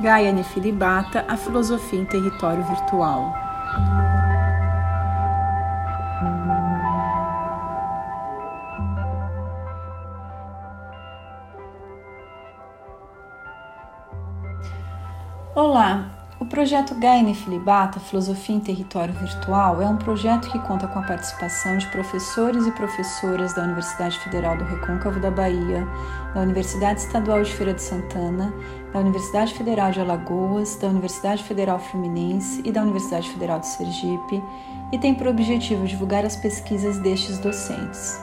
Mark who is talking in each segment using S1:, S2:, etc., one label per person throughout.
S1: Gaia Nefilibata, a filosofia em território virtual. Projeto Gaia Filibata, Filosofia em Território Virtual, é um projeto que conta com a participação de professores e professoras da Universidade Federal do Recôncavo da Bahia, da Universidade Estadual de Feira de Santana, da Universidade Federal de Alagoas, da Universidade Federal Fluminense e da Universidade Federal de Sergipe, e tem por objetivo divulgar as pesquisas destes docentes.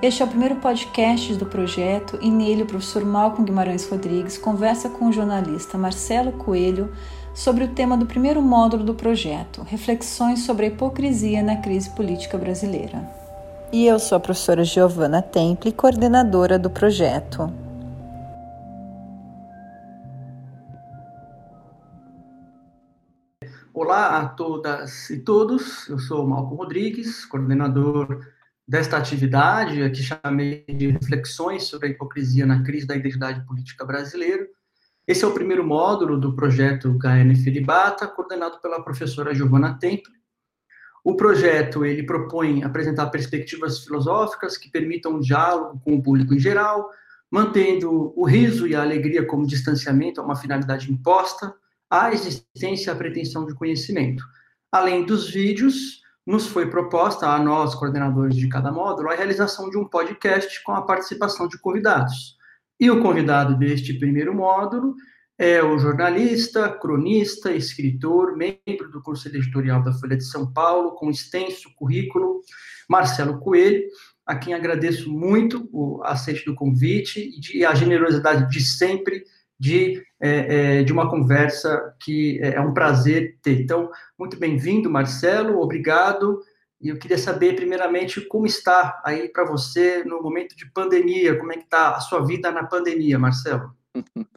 S1: Este é o primeiro podcast do projeto e nele o professor Malcolm Guimarães Rodrigues conversa com o jornalista Marcelo Coelho sobre o tema do primeiro módulo do projeto, Reflexões sobre a hipocrisia na crise política brasileira. E eu sou a professora Giovana Temple, coordenadora do projeto.
S2: Olá a todas e todos, eu sou Malcolm Rodrigues, coordenador desta atividade, que chamei de Reflexões sobre a Hipocrisia na Crise da Identidade Política Brasileira. Esse é o primeiro módulo do projeto KN Filibata, coordenado pela professora Giovana Temple. O projeto ele propõe apresentar perspectivas filosóficas que permitam um diálogo com o público em geral, mantendo o riso e a alegria como distanciamento a uma finalidade imposta, a existência e a pretensão de conhecimento. Além dos vídeos, nos foi proposta, a nós, coordenadores de cada módulo, a realização de um podcast com a participação de convidados. E o convidado deste primeiro módulo é o jornalista, cronista, escritor, membro do Conselho Editorial da Folha de São Paulo, com extenso currículo, Marcelo Coelho, a quem agradeço muito o aceite do convite e a generosidade de sempre de, é, é, de uma conversa que é, é um prazer ter. Então, muito bem-vindo, Marcelo, obrigado. E eu queria saber, primeiramente, como está aí para você no momento de pandemia, como é que está a sua vida na pandemia, Marcelo?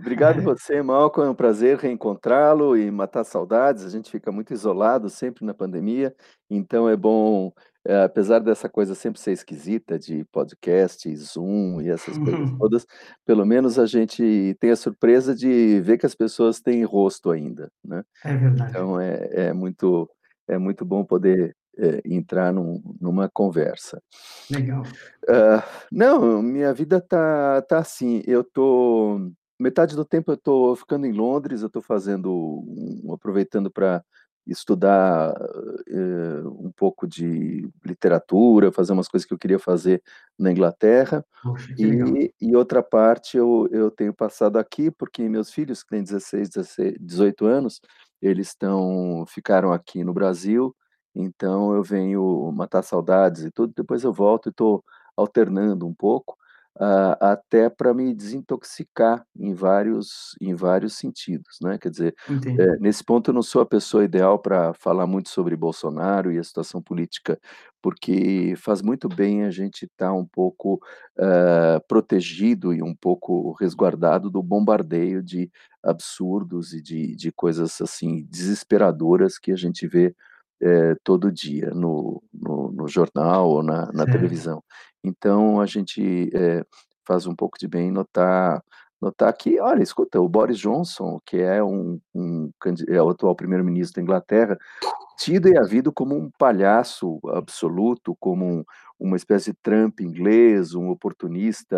S3: Obrigado você, Malcolm. É um prazer reencontrá-lo e matar saudades. A gente fica muito isolado sempre na pandemia, então é bom é, apesar dessa coisa sempre ser esquisita de podcast, Zoom e essas coisas uhum. todas, pelo menos a gente tem a surpresa de ver que as pessoas têm rosto ainda, né?
S2: É verdade.
S3: Então é, é muito é muito bom poder é, entrar num, numa conversa.
S2: Legal. Uh,
S3: não, minha vida tá tá assim. Eu tô metade do tempo eu tô ficando em Londres. Eu tô fazendo um, aproveitando para estudar eh, um pouco de literatura, fazer umas coisas que eu queria fazer na Inglaterra.
S2: Poxa,
S3: e, e, outra parte eu, eu tenho passado aqui, porque meus filhos, que têm 16, 16 18 anos, eles estão ficaram aqui no Brasil, então eu venho matar saudades e tudo, depois eu volto e estou alternando um pouco uh, até para me desintoxicar em vários, em vários sentidos, né? Quer dizer, é, nesse ponto eu não sou a pessoa ideal para falar muito sobre Bolsonaro e a situação política, porque faz muito bem a gente estar tá um pouco uh, protegido e um pouco resguardado do bombardeio de absurdos e de, de coisas assim desesperadoras que a gente vê é, todo dia no, no, no, jornal ou na, na televisão. Então a gente é, faz um pouco de bem notar notar que, olha, escuta, o Boris Johnson, que é um, um é o atual primeiro-ministro da Inglaterra, tido e havido como um palhaço absoluto, como um, uma espécie de Trump inglês, um oportunista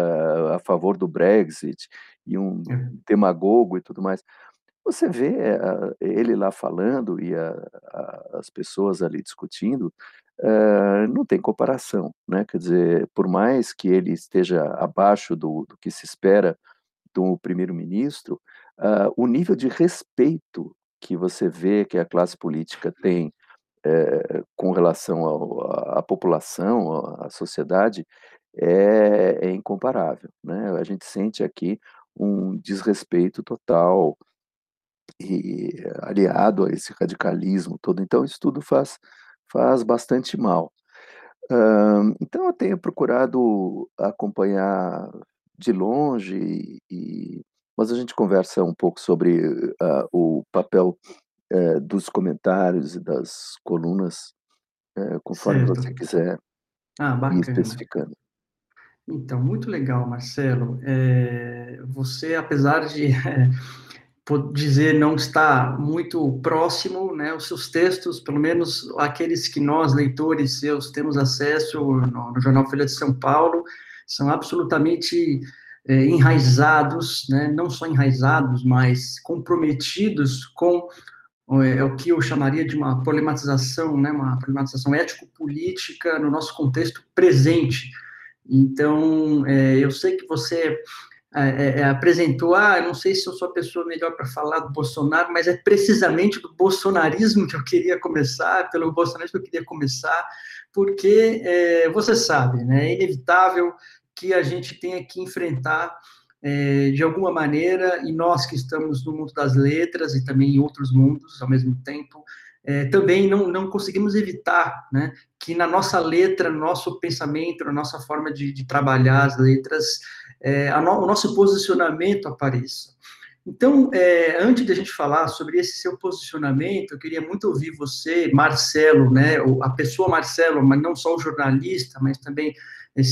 S3: a favor do Brexit e um é. demagogo e tudo mais. Você vê uh, ele lá falando e a, a, as pessoas ali discutindo, uh, não tem comparação, né? Quer dizer, por mais que ele esteja abaixo do, do que se espera do primeiro-ministro, uh, o nível de respeito que você vê que a classe política tem eh, com relação à população, à sociedade, é, é incomparável, né? A gente sente aqui um desrespeito total e aliado a esse radicalismo todo. Então, isso tudo faz, faz bastante mal. Uh, então, eu tenho procurado acompanhar de longe, e, mas a gente conversa um pouco sobre uh, o papel uh, dos comentários e das colunas, eh, conforme certo. você quiser
S2: ah,
S3: ir especificando.
S2: Então, muito legal, Marcelo. É, você, apesar de dizer não está muito próximo, né? Os seus textos, pelo menos aqueles que nós leitores seus temos acesso no, no jornal Folha de São Paulo, são absolutamente é, enraizados, né? Não só enraizados, mas comprometidos com é, é, o que eu chamaria de uma problematização, né? Uma problematização ético-política no nosso contexto presente. Então, é, eu sei que você é, é, apresentou, ah, não sei se eu sou a pessoa melhor para falar do Bolsonaro, mas é precisamente do bolsonarismo que eu queria começar, pelo bolsonarismo que eu queria começar, porque é, você sabe, né, é inevitável que a gente tenha que enfrentar é, de alguma maneira, e nós que estamos no mundo das letras e também em outros mundos ao mesmo tempo, é, também não, não conseguimos evitar né, que na nossa letra, no nosso pensamento, na nossa forma de, de trabalhar as letras, é, no, o nosso posicionamento apareça. Então, é, antes de a gente falar sobre esse seu posicionamento, eu queria muito ouvir você, Marcelo, né, a pessoa Marcelo, mas não só o jornalista, mas também,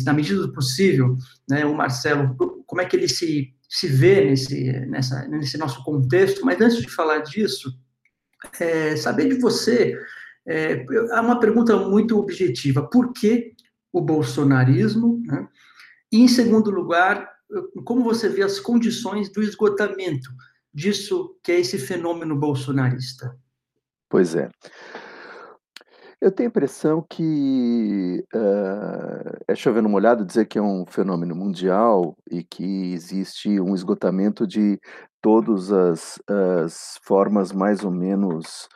S2: na medida do possível, né, o Marcelo, como é que ele se, se vê nesse, nessa, nesse nosso contexto. Mas antes de falar disso, é, saber de você, é, é uma pergunta muito objetiva: por que o bolsonarismo? Né? E, em segundo lugar, como você vê as condições do esgotamento disso que é esse fenômeno bolsonarista?
S3: Pois é. Eu tenho a impressão que uh, é chovendo molhado dizer que é um fenômeno mundial e que existe um esgotamento de todas as, as formas mais ou menos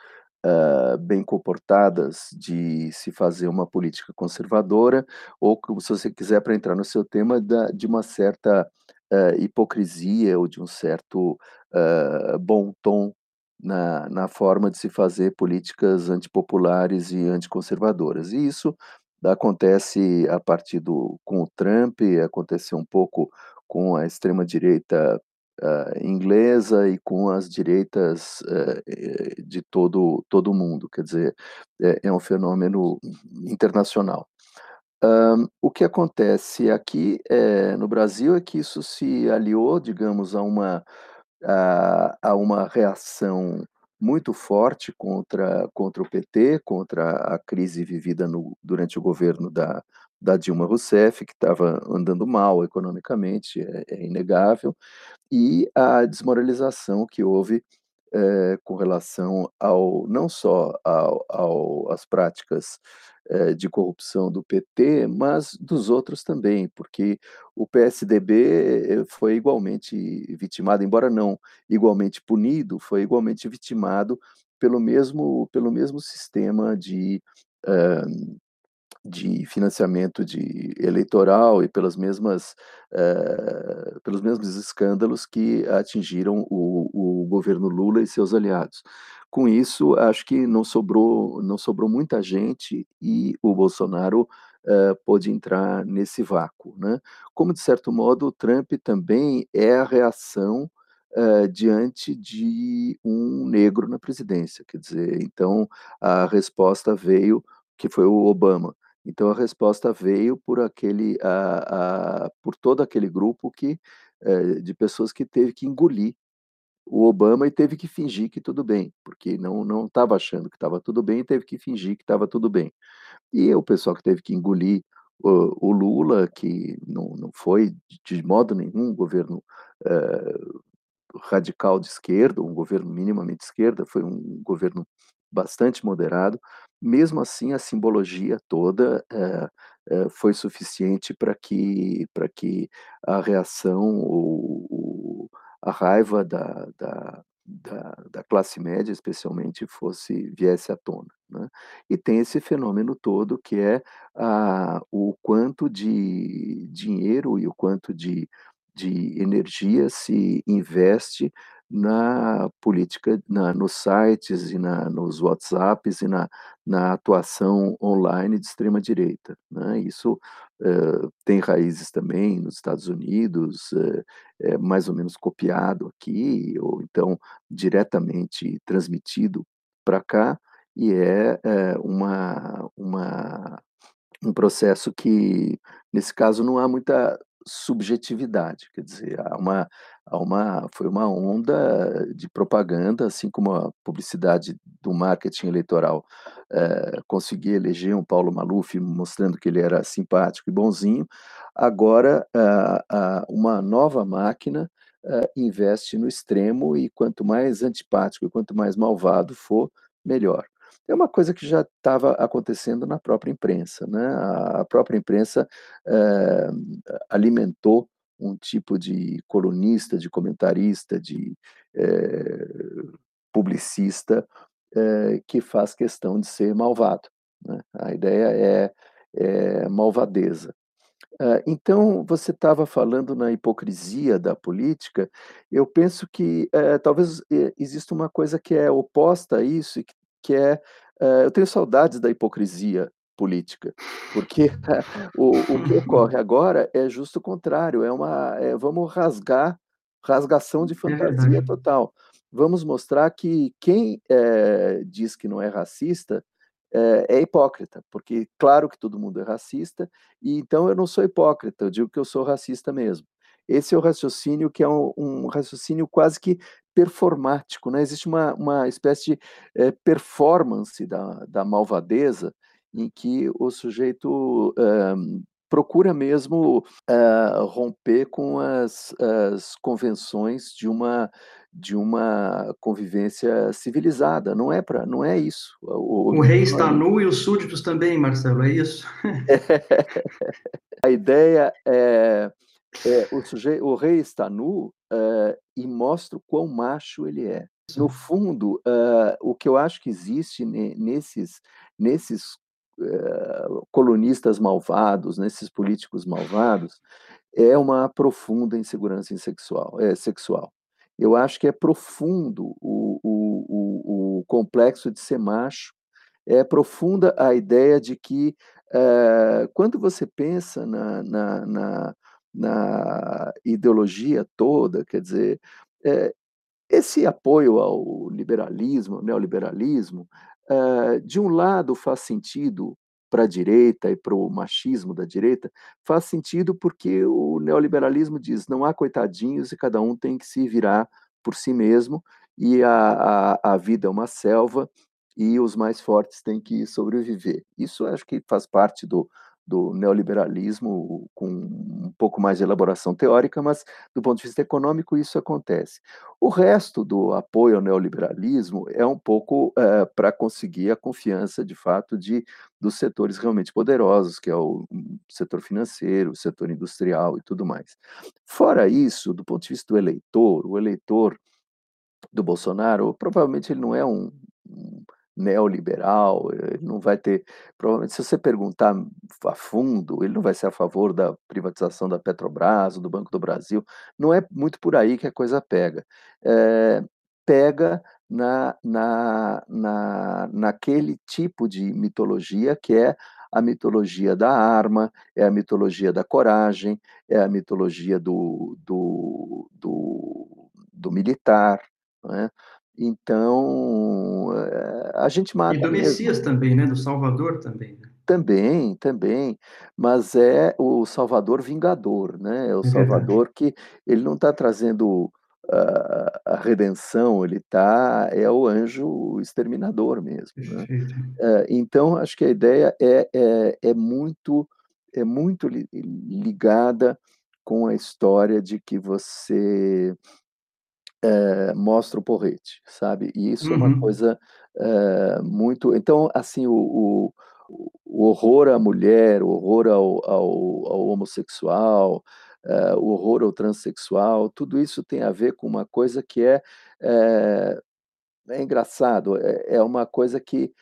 S3: uh, bem comportadas de se fazer uma política conservadora, ou, se você quiser, para entrar no seu tema, da, de uma certa uh, hipocrisia ou de um certo bom tom na, na forma de se fazer políticas antipopulares e anticonservadoras. E isso acontece a partir do com o Trump, aconteceu um pouco com a extrema direita uh, inglesa e com as direitas uh, de todo todo mundo, quer dizer, é, é um fenômeno internacional. Um, o que acontece aqui é, no Brasil é que isso se aliou, digamos, a uma, a, a uma reação muito forte contra, contra o PT, contra a crise vivida no, durante o governo da, da Dilma Rousseff, que estava andando mal economicamente, é, é, inegável, e a desmoralização que houve é, com relação ao não só ao, ao, às práticas é, de corrupção do PT, mas dos outros também, porque o PSDB foi igualmente vitimado, embora não igualmente punido, foi igualmente vitimado pelo mesmo pelo mesmo sistema de uh, de financiamento de eleitoral e pelas mesmas uh, pelos mesmos escândalos que atingiram o governo Lula e seus aliados. Com isso, acho que não sobrou não sobrou muita gente e o Bolsonaro uh, pôde entrar nesse vácuo, né? Como de certo modo o Trump também é a reação Uh, diante de um negro na presidência. Quer dizer, então a resposta veio, que foi o Obama, então a resposta veio por aquele, a, a, por todo aquele grupo que é, de pessoas que teve que engolir o Obama e teve que fingir que tudo bem, porque não não estava achando que estava tudo bem e teve que fingir que estava tudo bem. E o pessoal que teve que engolir o, o Lula, que não, não foi de modo nenhum um governo é, radical de esquerda, um governo minimamente de esquerda, foi um governo bastante moderado, mesmo assim a simbologia toda é, é, foi suficiente para que, que a reação, o a raiva da, da, da, da, classe média, especialmente, fosse viesse à tona. Né? E tem esse fenômeno todo que é a, o quanto de dinheiro e o quanto de, de energia se investe na política, na, nos sites e na, nos WhatsApps e na, na atuação online de extrema direita. Né? Isso uh, tem raízes também nos Estados Unidos, uh, é mais ou menos copiado aqui ou então diretamente transmitido para cá e é, é uma, uma um processo que nesse caso não há muita subjetividade, quer dizer, há uma, uma, foi uma onda de propaganda, assim como a publicidade do marketing eleitoral é, conseguia eleger um Paulo Maluf mostrando que ele era simpático e bonzinho, agora uma nova máquina investe no extremo e quanto mais antipático e quanto mais malvado for, melhor. É uma coisa que já estava acontecendo na própria imprensa. Né? A própria imprensa alimentou um tipo de colunista, de comentarista, de é, publicista é, que faz questão de ser malvado. Né? A ideia é, é malvadeza. Então, você estava falando na hipocrisia da política, eu penso que talvez exista uma coisa que é oposta a isso, que é, eu tenho saudades da hipocrisia política, porque o, o que ocorre agora é justo o contrário, é uma, é, vamos rasgar, rasgação de fantasia total. Vamos mostrar que quem é, diz que não é racista é, é, hipócrita, porque claro que todo mundo é racista, e então eu não sou hipócrita, eu digo que eu sou racista mesmo. Esse é o raciocínio que é um, um raciocínio quase que performático, né? existe uma, uma espécie de é, performance da, da malvadeza em que o sujeito uh, procura mesmo uh, romper com as, as convenções de uma de uma convivência civilizada. Não é para, não é isso.
S2: O, o rei está nu e os súditos também, Marcelo. É isso.
S3: a ideia é, é o sujeito, o rei está nu uh, e mostra o quão macho ele é. No fundo, uh, o que eu acho que existe nesses nesses eh, colonistas malvados, nesses políticos malvados, é uma profunda insegurança sexual. É, sexual. Eu acho que é profundo o, o, o, o complexo de ser macho, é profunda a ideia de que é, quando você pensa na, na, na, na, ideologia toda, quer dizer, é, esse apoio ao liberalismo, ao neoliberalismo, uh, de um lado faz sentido para a direita e para o machismo da direita, faz sentido porque o neoliberalismo diz não há coitadinhos e cada um tem que se virar por si mesmo e a, a, a vida é uma selva e os mais fortes têm que sobreviver. Isso acho que faz parte do, do neoliberalismo com um pouco mais de elaboração teórica, mas do ponto de vista econômico isso acontece. O resto do apoio ao neoliberalismo é um pouco é, para conseguir a confiança, de fato, de dos setores realmente poderosos, que é o setor financeiro, o setor industrial e tudo mais. Fora isso, do ponto de vista do eleitor, o eleitor do Bolsonaro, provavelmente ele não é um, um neoliberal, ele não vai ter, provavelmente se você perguntar a fundo, ele não vai ser a favor da privatização da Petrobras, do Banco do Brasil, não é muito por aí que a coisa pega. É, pega na, na, na, naquele tipo de mitologia que é a mitologia da arma, é a mitologia da coragem, é a mitologia do, do, do, do militar, né? Então, eh, a gente mata.
S2: E do Messias mesmo. também, né? Do Salvador também. Né?
S3: Também, também. Mas é o Salvador vingador, né? É o é Salvador que ele não está trazendo a, a, redenção, ele tá é o anjo exterminador mesmo. Né? É, então, acho que a ideia é, é, é muito é muito ligada com a história de que você é, mostra o porrete, sabe? E isso uhum. é uma uhum. coisa é, muito. Então, assim, o, o, o, horror à mulher, o horror ao, ao, ao homossexual, é, o horror ao transexual, tudo isso tem a ver com uma coisa que é, é, engraçado, é, é, uma coisa que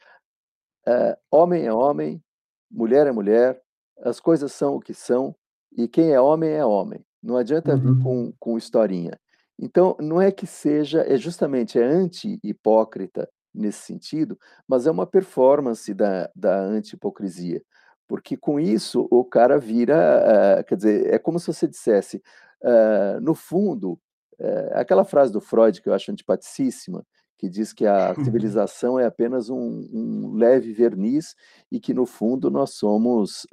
S3: homem é homem, mulher é mulher, as coisas são o que são, e quem é homem é homem. Não adianta uhum. vir com, com historinha. Então, não é que seja, é justamente é anti-hipócrita nesse sentido, mas é uma performance da, da anti-hipocrisia, porque com isso o cara vira, uh, quer dizer, é como se você dissesse, uh, no fundo, uh, aquela frase do Freud que eu acho antipaticíssima, que diz que a civilização é apenas um, um, leve verniz e que no fundo nós somos,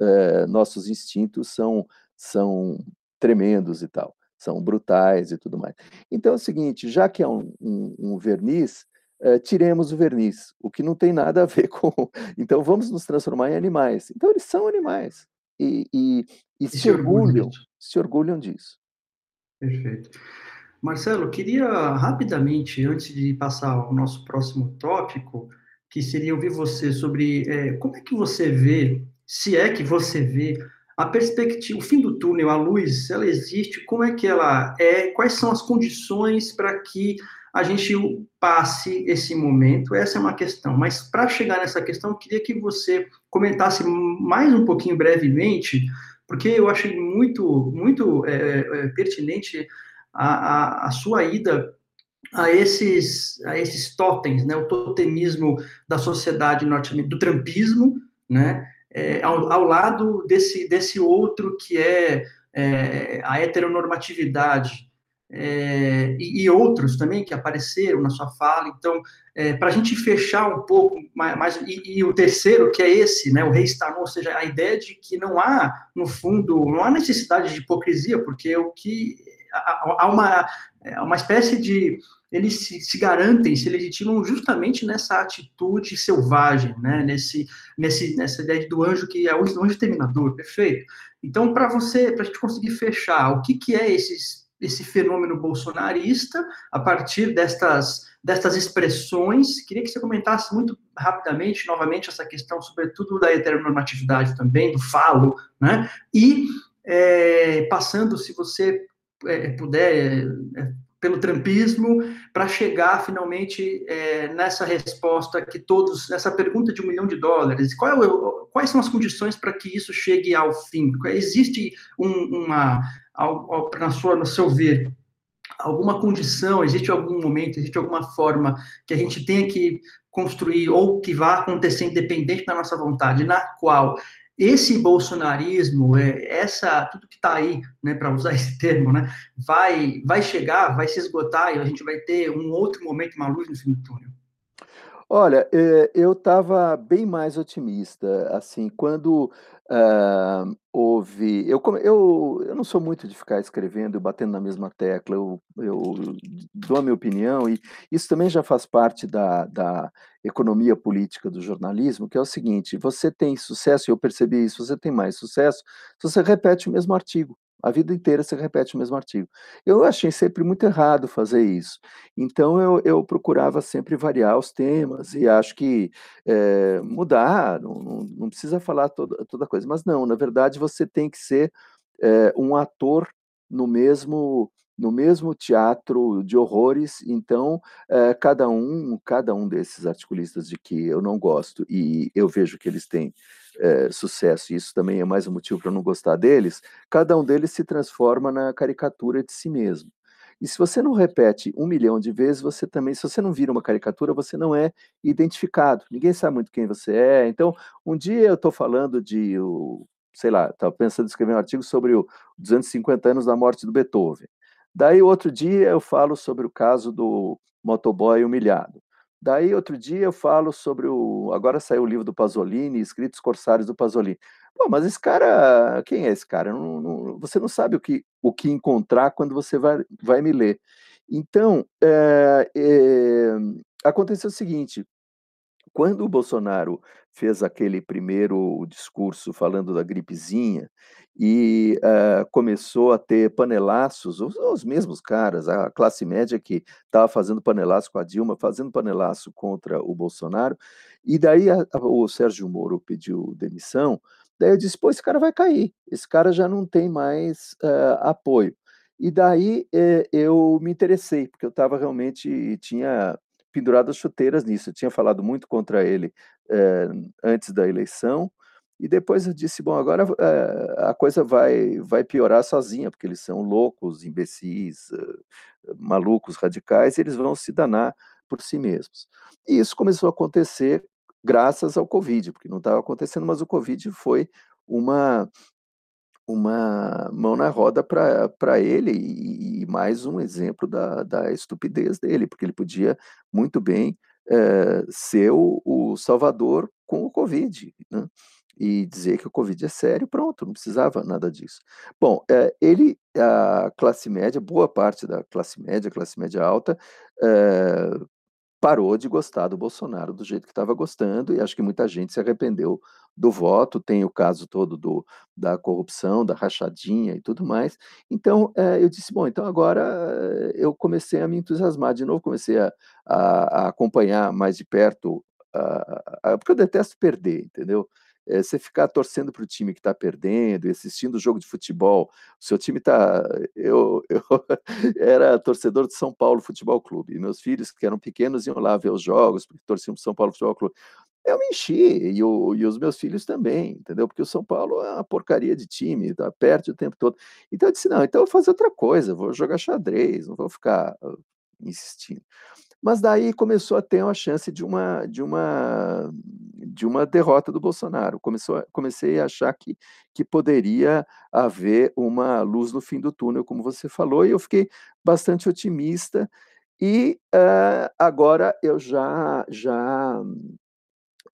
S3: nossos instintos são, são tremendos e tal. São brutais e tudo mais. Então é o seguinte, já que é um, um, um verniz, uh, tiremos o verniz, o que não tem nada a ver com. Então vamos nos transformar em animais. Então eles são animais e, e, e, e se, se orgulham, se orgulham disso.
S2: Perfeito. Marcelo, queria rapidamente, antes de passar ao nosso próximo tópico, que seria ouvir você sobre é, como é que você vê, se é que você vê, a perspectiva, o fim do túnel, a luz, ela existe, como é que ela é, quais são as condições para que a gente passe esse momento? Essa é uma questão. Mas para chegar nessa questão, eu queria que você comentasse mais um pouquinho brevemente, porque eu achei muito, muito é, é, pertinente a, a, a sua ida a esses, a esses totens, né, o totemismo da sociedade norte-americana, do trampismo, né, é, ao, ao, lado desse, desse outro que é, é a heteronormatividade, é, e, e, outros também que apareceram na sua fala. Então, é, para a gente fechar um pouco mais, mais e, e, o terceiro, que é esse, né, o reestar, ou seja, a ideia de que não há, no fundo, não há necessidade de hipocrisia, porque o que há uma, é, uma espécie de. Eles se, se, garantem, se legitimam justamente nessa atitude selvagem, né? Nesse, nesse, nessa ideia do anjo que é o anjo terminador, perfeito. Então, para você, para a gente conseguir fechar, o que, que é esses, esse fenômeno bolsonarista a partir destas, destas expressões? Queria que você comentasse muito rapidamente, novamente, essa questão, sobretudo da heteronormatividade também, do falo, né? E é, passando, se você é, puder, é, pelo trampismo, para chegar finalmente é, nessa resposta que todos, nessa pergunta de um milhão de dólares, qual é o, quais são as condições para que isso chegue ao fim? Existe um, uma, ao, na sua, no seu ver, alguma condição, existe algum momento, existe alguma forma que a gente tenha que construir ou que vá acontecer independente da nossa vontade, na qual esse bolsonarismo, é, essa tudo que está aí, né, para usar esse termo, né, vai vai chegar, vai se esgotar e a gente vai ter um outro momento, uma luz no fim do túnel.
S3: Olha, eh, eu estava bem mais otimista, assim, quando uh, houve. Eu, eu, eu não sou muito de ficar escrevendo e batendo na mesma tecla, eu, eu dou a minha opinião, e isso também já faz parte da, da economia política do jornalismo, que é o seguinte: você tem sucesso, e eu percebi isso, você tem mais sucesso se você repete o mesmo artigo. A vida inteira você repete o mesmo artigo. Eu achei sempre muito errado fazer isso. Então eu, eu procurava sempre variar os temas e acho que é, mudar, não, não, precisa falar toda, toda coisa. Mas não, na verdade você tem que ser é, um ator no mesmo no mesmo teatro de horrores, então é, cada um cada um desses articulistas de que eu não gosto e eu vejo que eles têm é, sucesso, e isso também é mais um motivo para não gostar deles, cada um deles se transforma na caricatura de si mesmo. E se você não repete um milhão de vezes, você também, se você não vira uma caricatura, você não é identificado. Ninguém sabe muito quem você é. Então, um dia eu estou falando de, o, sei lá, estava pensando em escrever um artigo sobre os 250 anos da morte do Beethoven. Daí, outro dia, eu falo sobre o caso do motoboy humilhado. Daí, outro dia, eu falo sobre o. Agora saiu o livro do Pasolini, Escritos Corsários do Pasolini. Pô, mas esse cara, quem é esse cara? Não, não, você não sabe o que, o que encontrar quando você vai, vai me ler. Então, é, é, aconteceu o seguinte: quando o Bolsonaro fez aquele primeiro discurso falando da gripezinha e uh, começou a ter panelaços, os, os, mesmos caras, a classe média que estava fazendo panelaço com a Dilma, fazendo panelaço contra o Bolsonaro, e daí a, a, o Sérgio Moro pediu demissão, daí eu disse, pô, esse cara vai cair, esse cara já não tem mais uh, apoio. E daí eh, eu me interessei, porque eu estava realmente, tinha pendurado as chuteiras nisso. Eu tinha falado muito contra ele é, antes da eleição, e depois eu disse: bom, agora é, a coisa vai, vai piorar sozinha, porque eles são loucos, imbecis, uh, malucos, radicais, e eles vão se danar por si mesmos. E isso começou a acontecer graças ao Covid, porque não estava acontecendo, mas o Covid foi uma uma mão na roda para ele e, e, mais um exemplo da, da estupidez dele, porque ele podia muito bem é, ser o, o, salvador com o Covid. Né? e dizer que o Covid é sério, pronto, não precisava nada disso. Bom, é, ele, a classe média, boa parte da classe média, classe média alta, é, parou de gostar do Bolsonaro do jeito que estava gostando, e acho que muita gente se arrependeu do voto, tem o caso todo do, da corrupção, da rachadinha e tudo mais. Então, é, eu disse, bom, então agora eh, eu comecei a me entusiasmar de novo, comecei a, a, a acompanhar mais de perto, a, porque eu detesto perder, entendeu? É, você ficar torcendo para o time que está perdendo assistindo o jogo de futebol, o seu time está. Eu, eu era torcedor de São Paulo Futebol Clube, e meus filhos, que eram pequenos, iam lá ver os jogos, porque torciam para São Paulo Futebol Clube. Eu me enchi, e, o, e os meus filhos também, entendeu? Porque o São Paulo é uma porcaria de time, tá, perde o tempo todo. Então eu disse: não, então eu vou fazer outra coisa, vou jogar xadrez, não vou ficar uh, insistindo. Mas daí começou a ter uma chance de uma, de uma, de uma derrota do Bolsonaro. Começou, comecei a achar que, que poderia haver uma luz no fim do túnel, como você falou, e eu fiquei bastante otimista. E uh, agora eu já, já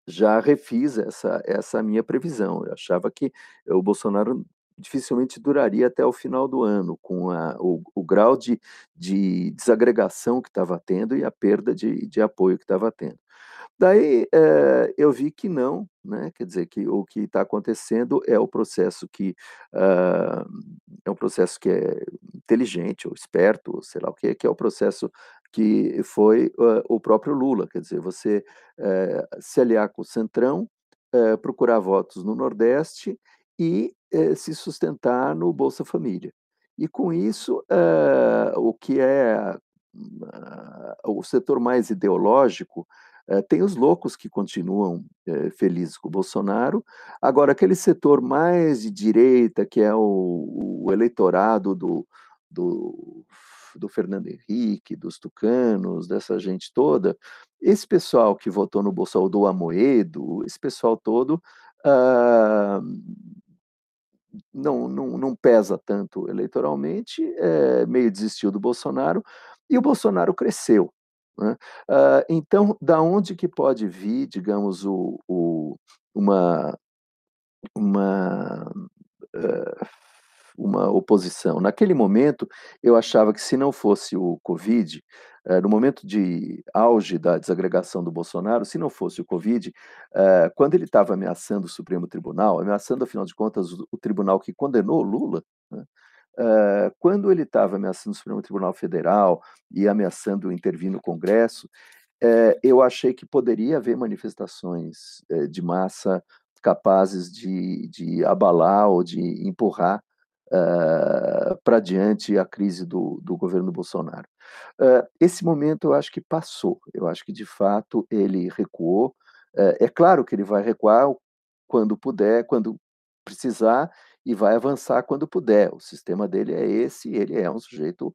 S3: já refiz essa, essa minha previsão. Eu achava que o Bolsonaro dificilmente duraria até o final do ano, com a, o, o, grau de, de desagregação que estava tendo e a perda de, de apoio que estava tendo. Daí é, eu vi que não, né? quer dizer, que o que está acontecendo é o processo que uh, é um processo que é inteligente ou esperto, ou sei lá o que, que é o processo que foi uh, o próprio Lula, quer dizer, você uh, se aliar com o Centrão, procurar votos no Nordeste e eh, se sustentar no Bolsa Família. E com isso, uh, o que é uh, o setor mais ideológico, uh, tem os loucos que continuam felizes com o Bolsonaro. Agora, aquele setor mais de direita, que é o, o eleitorado do, do, do Fernando Henrique, dos tucanos, dessa gente toda, esse pessoal que votou no Bolsonaro, do Amoedo, esse pessoal todo, Uh, não, não, não pesa tanto eleitoralmente, é, meio desistiu do Bolsonaro, e o Bolsonaro cresceu. Né? Uh, então, da onde que pode vir, digamos, o, o uma, uma, uh, uma oposição? Naquele momento, eu achava que se não fosse o Covid, no momento de auge da desagregação do Bolsonaro, se não fosse o Covid, eh, quando ele estava ameaçando o Supremo Tribunal, ameaçando, afinal de contas, o, tribunal que condenou Lula, né, eh, quando ele estava ameaçando o Supremo Tribunal Federal e ameaçando intervir no Congresso, eu achei que poderia haver manifestações de massa capazes de, de abalar ou de empurrar uh, para diante a crise do, do governo Bolsonaro. Uh, esse momento eu acho que passou, eu acho que de fato ele recuou. Uh, é claro que ele vai recuar quando puder, quando precisar, e vai avançar quando puder. O sistema dele é esse, ele é um sujeito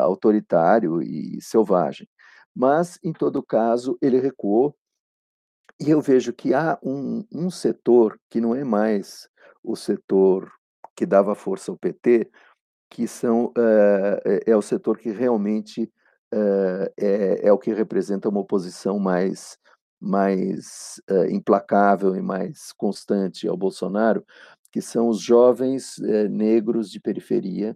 S3: autoritário e selvagem. Mas, em todo caso, ele recuou, e eu vejo que há um, um setor que não é mais o setor que dava força ao PT, que são é, é o setor que realmente é, é, é, o que representa uma oposição mais mais implacável e mais constante ao Bolsonaro, que são os jovens negros de periferia.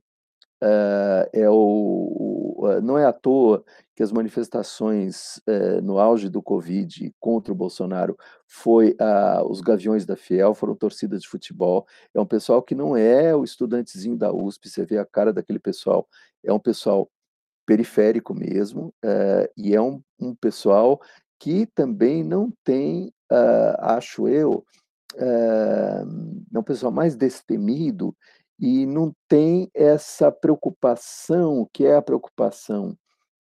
S3: é o, não é à toa que as manifestações eh, no auge do Covid contra o Bolsonaro foi os Gaviões da Fiel, foram torcidas de futebol. É um pessoal que não é o estudantezinho da USP, você vê a cara daquele pessoal, é um pessoal periférico mesmo, eh, e é um, um, pessoal que também não tem, ah, acho eu, eh, é um pessoal mais destemido e não tem essa preocupação, que é a preocupação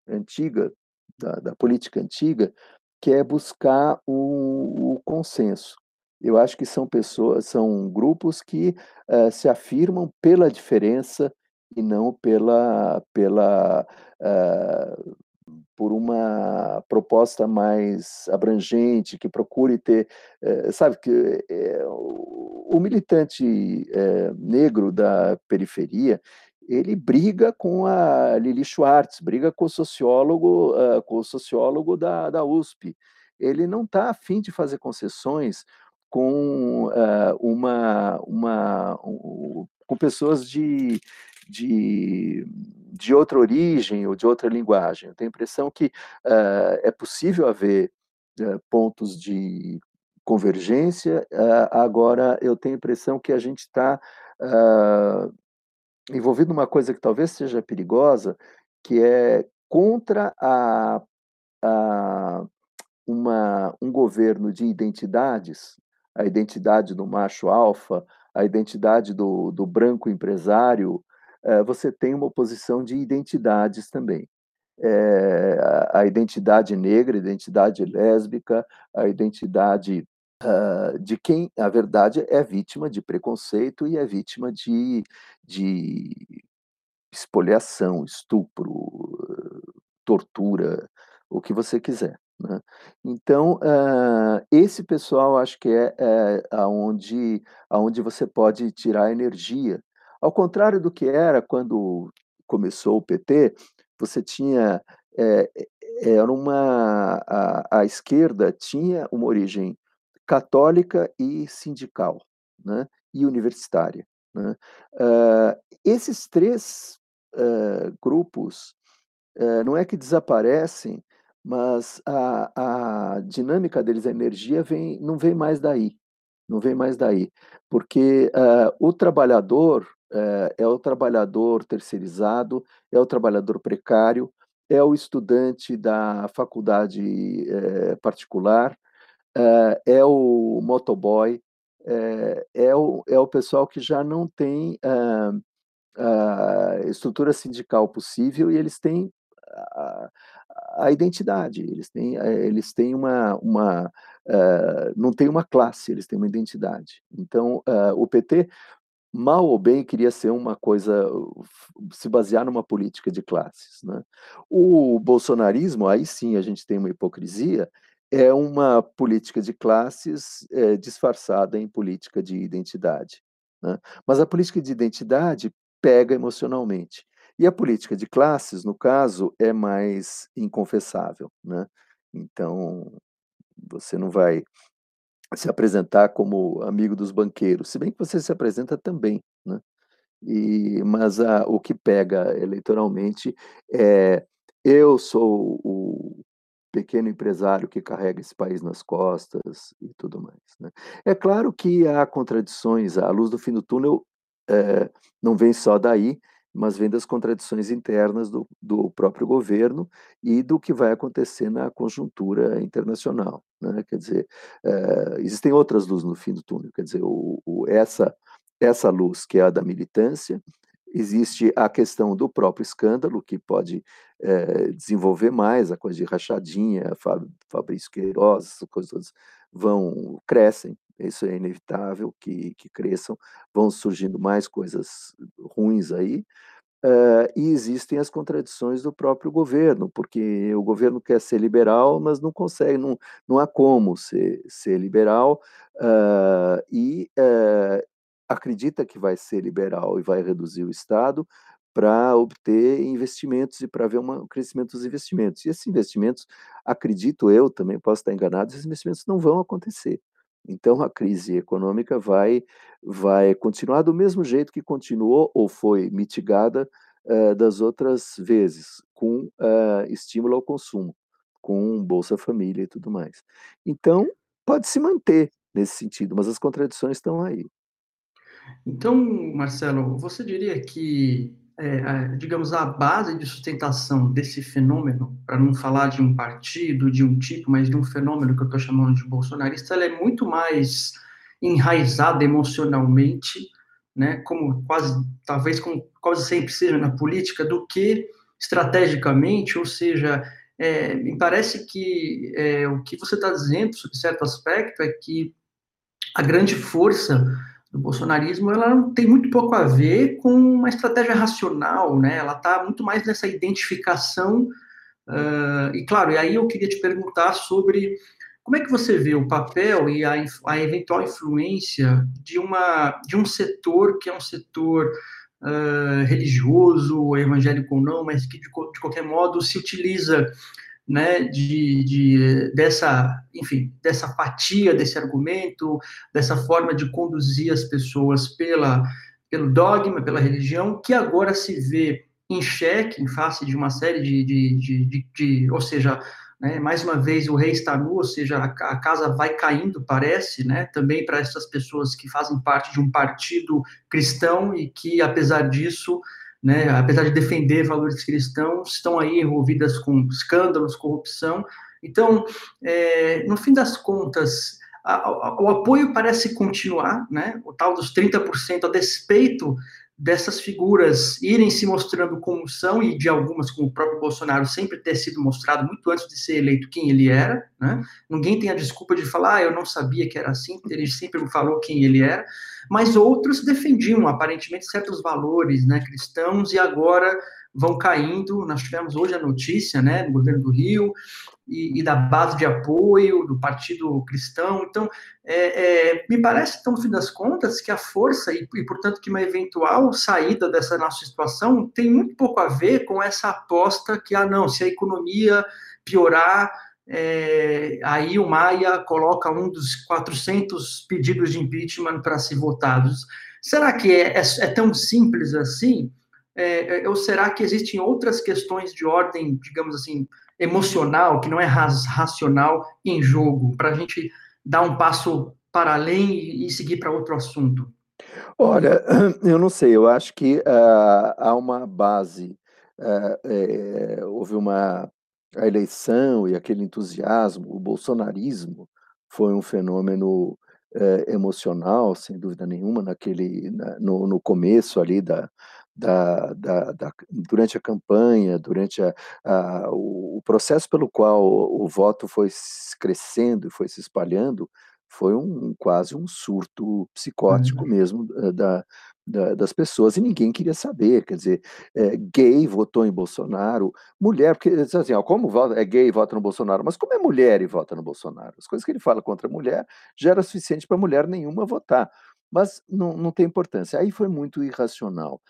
S3: antiga, da, da política antiga, que é buscar o, o, consenso. Eu acho que são pessoas, são grupos que uh, se afirmam pela diferença e não pela, pela uh, por uma proposta mais abrangente, que procure ter, uh, sabe, que o, o militante negro da periferia, ele briga com a Lili Schwartz, briga com o sociólogo, uh, com o sociólogo da, da USP. Ele não está afim de fazer concessões com uh, uma, uma um, com pessoas de, de, de outra origem ou de outra linguagem. Eu tenho a impressão que uh, é possível haver uh, pontos de convergência, agora eu tenho a impressão que a gente está envolvido numa coisa que talvez seja perigosa, que é contra a, a uma, um governo de identidades, a identidade do macho alfa, a identidade do, do branco empresário, você tem uma oposição de identidades também. É, a, a, identidade negra, a identidade lésbica, a identidade uh, de quem, na verdade, é vítima de preconceito e é vítima de, de espoliação, estupro, tortura, o que você quiser. Né? Então, uh, esse pessoal acho que é, é aonde, aonde você pode tirar energia. Ao contrário do que era quando começou o PT, você tinha é, era uma a, a, esquerda tinha uma origem católica e sindical, né? E universitária. Né? Uh, esses três uh, grupos uh, não é que desaparecem, mas a, a dinâmica deles, a energia, vem, não vem mais daí. Não vem mais daí. Porque uh, o trabalhador uh, é o trabalhador terceirizado, é o trabalhador precário, é o estudante da faculdade uh, particular, é o motoboy, é, o, é o pessoal que já não tem estrutura sindical possível e eles têm a identidade, eles têm, eles têm uma, uma não tem uma classe, eles têm uma identidade. Então, o PT, mal ou bem, queria ser uma coisa, se basear numa política de classes. Né? O bolsonarismo, aí sim a gente tem uma hipocrisia, é uma política de classes é, disfarçada em política de identidade. Né? Mas a política de identidade pega emocionalmente. E a política de classes, no caso, é mais inconfessável, né? Então, você não vai se apresentar como amigo dos banqueiros, se bem que você se apresenta também, né? E, mas a, o que pega eleitoralmente é eu sou o pequeno empresário que carrega esse país nas costas e tudo mais. Né? É claro que há contradições, a luz do fim do túnel é, não vem só daí, mas vem das contradições internas do, do próprio governo e do que vai acontecer na conjuntura internacional. Né? Quer dizer, é, existem outras luzes no fim do túnel, quer dizer, o, o, essa, essa luz que é a da militância, existe a questão do próprio escândalo, que pode é, desenvolver mais, a coisa de rachadinha, Fabrício Queiroz, essas coisas vão, crescem, isso é inevitável que, que cresçam, vão surgindo mais coisas ruins aí, uh, e existem as contradições do próprio governo, porque o governo quer ser liberal, mas não consegue, não, não há como ser, ser liberal, uh, e uh, acredita que vai ser liberal e vai reduzir o Estado, para obter investimentos e para ver um crescimento dos investimentos. E esses investimentos, acredito eu, também posso estar enganado, esses investimentos não vão acontecer. Então a crise econômica vai vai continuar do mesmo jeito que continuou ou foi mitigada uh, das outras vezes, com uh, estímulo ao consumo, com Bolsa Família e tudo mais. Então pode se manter nesse sentido, mas as contradições estão aí.
S2: Então, Marcelo, você diria que é, digamos, a base de sustentação desse fenômeno, para não falar de um partido, de um tipo, mas de um fenômeno que eu estou chamando de bolsonarista, ela é muito mais enraizada emocionalmente, né, como quase, talvez como quase sempre seja na política, do que estrategicamente, ou seja, é, me parece que é, o que você está dizendo, sob certo aspecto, é que a grande força do bolsonarismo, ela tem muito pouco a ver com uma estratégia racional, né? Ela está muito mais nessa identificação. Uh, e claro, e aí eu queria te perguntar sobre como é que você vê o papel e a, a eventual influência de uma de um setor que é um setor uh, religioso, evangélico ou não, mas que de, de qualquer modo se utiliza né, de, de, dessa, enfim, dessa fatia desse argumento, dessa forma de conduzir as pessoas pela, pelo dogma, pela religião, que agora se vê em xeque, em face de uma série de, de, de, de, de ou seja, né, mais uma vez o rei está nu, ou seja, a, a casa vai caindo, parece, né, também para essas pessoas que fazem parte de um partido cristão e que, apesar disso, né, apesar de defender valores cristãos, estão aí envolvidas com escândalos, corrupção. Então, é, no fim das contas, a, a, o apoio parece continuar, né, o tal dos 30%, a despeito dessas figuras irem se mostrando como são, e de algumas, como o próprio Bolsonaro, sempre ter sido mostrado muito antes de ser eleito quem ele era, né? Ninguém tem a desculpa de falar, ah, eu não sabia que era assim, ele sempre falou quem ele era, mas outros defendiam, aparentemente, certos valores né, cristãos, e agora vão caindo. Nós tivemos hoje a notícia, né, no governo do Rio, e, e, da base de apoio do Partido Cristão. Então, é, é, me parece, então, no fim das contas, que a força e, e, portanto, que uma eventual saída dessa nossa situação tem muito pouco a ver com essa aposta que, ah, não, se a economia piorar, é, aí o Maia coloca um dos 400 pedidos de impeachment para ser votados. Será que é, é, é tão simples assim? É, ou será que existem outras questões de ordem, digamos assim, emocional, que não é racional, em jogo, para a gente dar um passo para além e, seguir para outro assunto?
S3: Olha, eu não sei, eu acho que uh, há uma base, uh, é, houve uma a eleição e aquele entusiasmo, o bolsonarismo foi um fenômeno é, emocional, sem dúvida nenhuma, naquele, na, no, no começo ali da, da, da, da, durante a campanha, durante a, a, o, processo pelo qual o, o voto foi crescendo e foi se espalhando, foi um quase um surto psicótico uhum. mesmo eh, da, da, das pessoas, e ninguém queria saber, quer dizer, é, gay votou em Bolsonaro, mulher, porque assim, ó, como é gay e vota no Bolsonaro, mas como é mulher e vota no Bolsonaro? As coisas que ele fala contra a mulher já era suficiente para mulher nenhuma votar, mas não, não tem importância, aí foi muito irracional.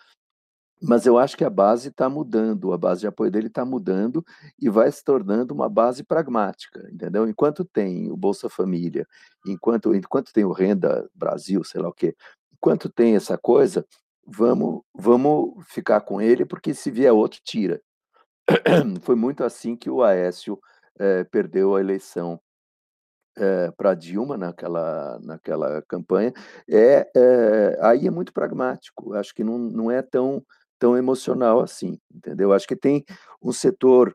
S3: Mas eu acho que a base está mudando, a base de apoio dele está mudando e vai se tornando uma base pragmática, entendeu? Enquanto tem o Bolsa Família, enquanto, enquanto tem o Renda Brasil, sei lá o quê, enquanto tem essa coisa, vamos, vamos ficar com ele, porque se vier outro, tira. Foi muito assim que o Aécio é, perdeu a eleição é, para Dilma naquela, naquela campanha. É, é, aí é muito pragmático, acho que não, não é tão tão emocional assim, entendeu? Acho que tem um setor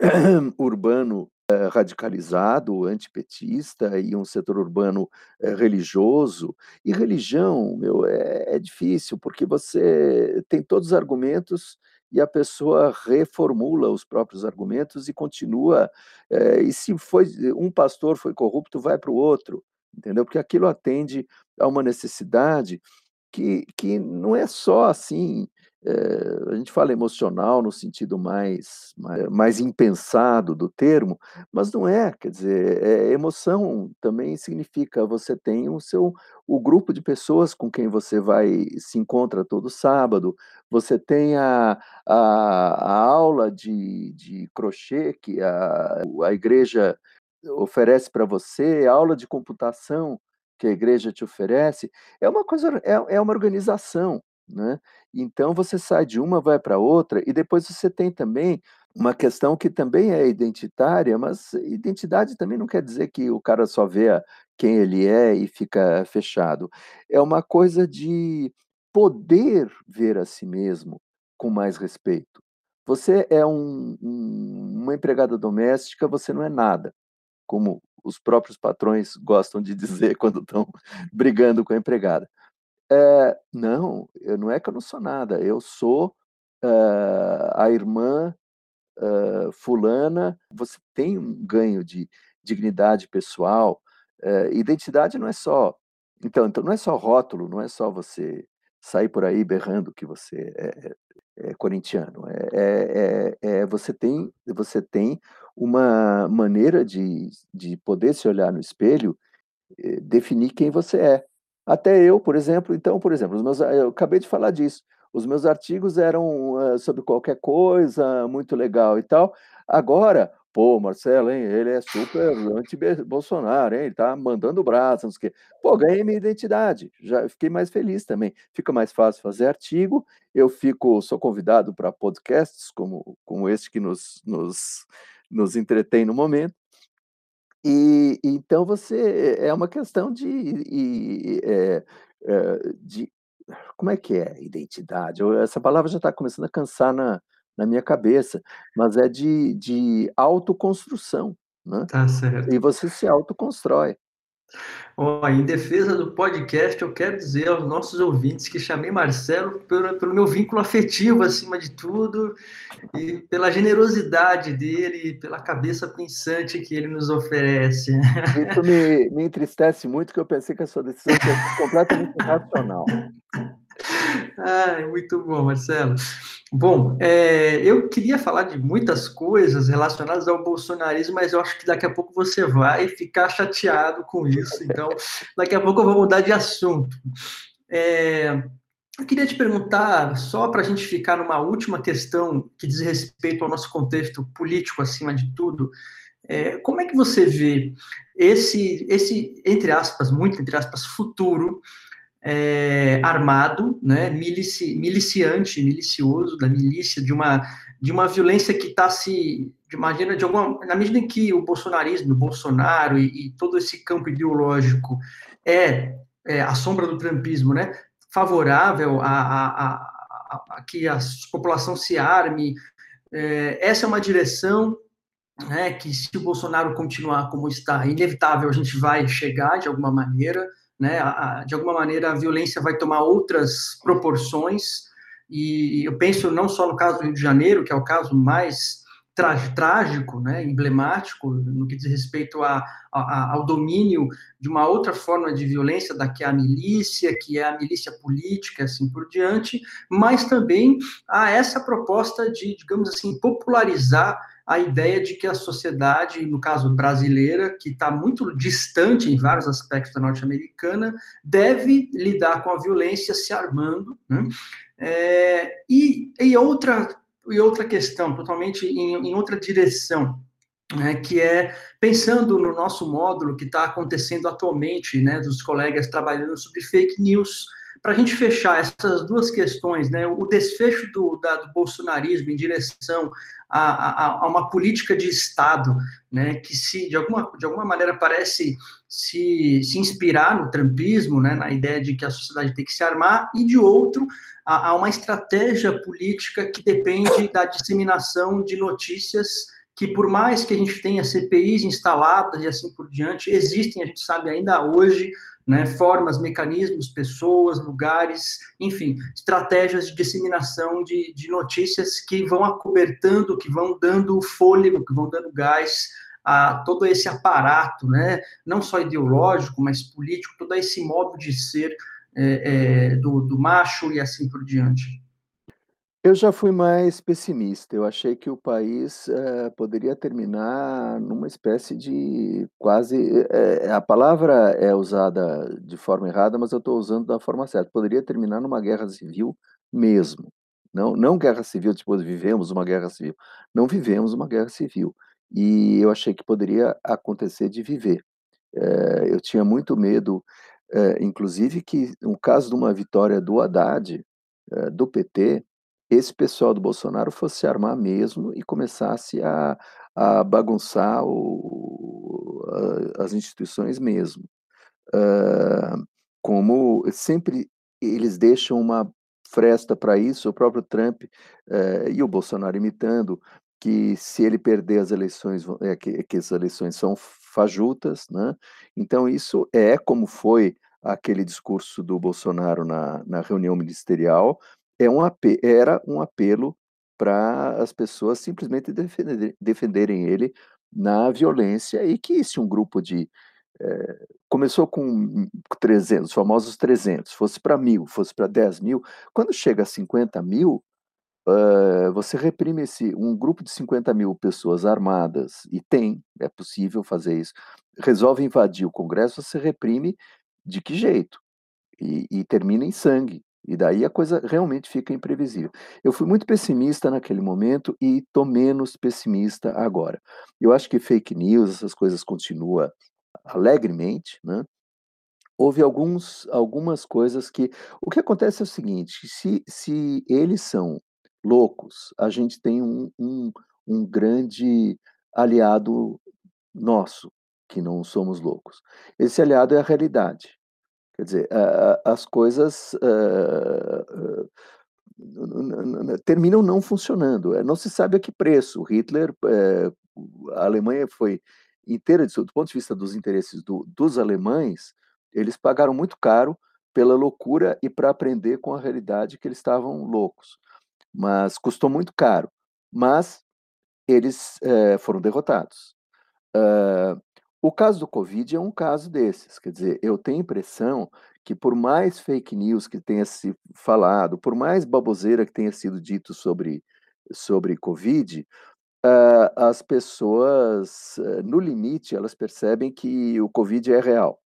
S3: urbano eh, radicalizado, antipetista, e um setor urbano eh, religioso. E religião, meu, é, é difícil, porque você tem todos os argumentos e a pessoa reformula os próprios argumentos e continua. É, e se foi um pastor foi corrupto, vai para o outro, entendeu? Porque aquilo atende a uma necessidade que, que não é só assim é, a gente fala emocional no sentido mais, mais, mais, impensado do termo, mas não é, quer dizer, é, emoção também significa você tem o seu o grupo de pessoas com quem você vai se encontra todo sábado, você tem a, a, a aula de, de crochê que a, a igreja oferece para você, a aula de computação que a igreja te oferece, é uma coisa, é, é uma organização, né? Então você sai de uma, vai para outra, e depois você tem também uma questão que também é identitária, mas identidade também não quer dizer que o cara só vê quem ele é e fica fechado. É uma coisa de poder ver a si mesmo com mais respeito. Você é um, um, uma empregada doméstica, você não é nada, como os próprios patrões gostam de dizer quando estão brigando com a empregada. É, não, eu, não é que eu não sou nada, eu sou uh, a irmã uh, fulana, você tem um ganho de dignidade pessoal, identidade não é só, então, então não é só rótulo, não é só você sair por aí berrando que você é, é, é corintiano, é, é, é, é, você tem você tem uma maneira de, de poder se olhar no espelho, eh, definir quem você é. Até eu, por exemplo, então, por exemplo, meus, eu acabei de falar disso. Os meus artigos eram uh, sobre qualquer coisa, muito legal e tal. Agora, Pô, Marcelo, hein? Ele é super anti-Bolsonaro, hein? Ele tá mandando o braço, não sei o quê. Pô, ganhei minha identidade. Já fiquei mais feliz também. Fica mais fácil fazer artigo. Eu fico, sou convidado para podcasts como, como este que nos, nos, nos entretém no momento. E então você é uma questão de, e, é, é, de como é que é identidade? Essa palavra já está começando a cansar na, na minha cabeça, mas é de, de autoconstrução, né?
S2: Tá certo.
S3: E você se autoconstrói.
S2: Em defesa do podcast, eu quero dizer aos nossos ouvintes que chamei Marcelo pelo, pelo, meu vínculo afetivo, acima de tudo, e pela generosidade dele, pela cabeça pensante que ele nos oferece.
S3: Isso me, me entristece muito, que eu pensei que a sua decisão fosse completamente racional.
S2: Ai, muito bom, Marcelo. Bom, é, eu queria falar de muitas coisas relacionadas ao bolsonarismo, mas eu acho que daqui a pouco você vai ficar chateado com isso, então daqui a pouco eu vou mudar de assunto. É, eu queria te perguntar, só para a gente ficar numa última questão que diz respeito ao nosso contexto político acima de tudo, é, como é que você vê esse, esse, entre aspas, muito entre aspas, futuro é, armado, né, milici, miliciante, milicioso, da milícia, de uma, de uma violência que está se, imagina, de alguma, na medida em que o bolsonarismo, o Bolsonaro e, e todo esse campo ideológico é, é, a sombra do trumpismo, né, favorável a, a, a, a que a população se arme, é, essa é uma direção né, que se o Bolsonaro continuar como está, inevitável a gente vai chegar de alguma maneira, né? De alguma maneira, a violência vai tomar outras proporções, e eu penso não só no caso do Rio de Janeiro, que é o caso mais trágico, né, emblemático, no que diz respeito a, a, ao domínio de uma outra forma de violência, da que é a milícia, que é a milícia política, assim por diante, mas também a essa proposta de, digamos assim, popularizar a ideia de que a sociedade, no caso brasileira, que está muito distante em vários aspectos da norte-americana, deve lidar com a violência se armando. Né? É, e, e, outra, e outra questão, totalmente em, em outra direção, né, que é pensando no nosso módulo que está acontecendo atualmente, né, dos colegas trabalhando sobre fake news, para a gente fechar essas duas questões, né, o desfecho do, da, do bolsonarismo em direção a, a, a, uma política de Estado, né, que se de alguma, de alguma maneira parece se, se inspirar no trumpismo, né, na ideia de que a sociedade tem que se armar, e de outro, a, a uma estratégia política que depende da disseminação de notícias que por mais que a gente tenha CPIs instaladas e assim por diante, existem, a gente sabe ainda hoje, né, formas, mecanismos, pessoas, lugares, enfim, estratégias de disseminação de, de notícias que vão acobertando, que vão dando fôlego, que vão dando gás a todo esse aparato, né, não só ideológico, mas político, todo esse modo de ser é, é, do, do macho e assim por diante.
S3: Eu já fui mais pessimista. Eu achei que o país eh, poderia terminar numa espécie de quase. eh, a palavra é usada de forma errada, mas eu estou usando da forma certa. Poderia terminar numa guerra civil mesmo. Não, não guerra civil, tipo, vivemos uma guerra civil. Não vivemos uma guerra civil. E eu achei que poderia acontecer de viver. Eh, eu tinha muito medo, inclusive, que no caso de uma vitória do Haddad, do PT esse pessoal do Bolsonaro fosse se armar mesmo e começasse a, a bagunçar o, a, as instituições mesmo. Uh, como sempre eles deixam uma fresta para isso, o próprio Trump uh, e o Bolsonaro imitando que se ele perder as eleições, é, que, que as eleições são fajutas, né? Então isso é como foi aquele discurso do Bolsonaro na, na reunião ministerial, é um era um apelo para as pessoas simplesmente defender, defenderem ele na violência e que se um grupo de é, começou com 300, os famosos 300, fosse para mil, fosse para 10 mil, quando chega a 50 mil, uh, você reprime esse, um grupo de 50 mil pessoas armadas, e tem, é possível fazer isso, resolve invadir o Congresso, você reprime de que jeito? E, e termina em sangue, E daí a coisa realmente fica imprevisível. Eu fui muito pessimista naquele momento e estou menos pessimista agora. Eu acho que fake news, essas coisas continuam alegremente, né? Houve alguns, algumas coisas que. O que acontece é o seguinte: se, se eles são loucos, a gente tem um, um, um grande aliado nosso, que não somos loucos. Esse aliado é a realidade. Quer dizer, as coisas terminam não funcionando. É, não se sabe a que preço. Hitler, é, a Alemanha foi inteira, do ponto de vista dos interesses do, dos alemães, eles pagaram muito caro pela loucura e para aprender com a realidade que eles estavam loucos. Mas custou muito caro. Mas eles foram derrotados. O caso do Covid é um caso desses, quer dizer, eu tenho impressão que por mais fake news que tenha se falado, por mais baboseira que tenha sido dito sobre, sobre Covid, uh, as pessoas, uh, no limite, elas percebem que o Covid é real.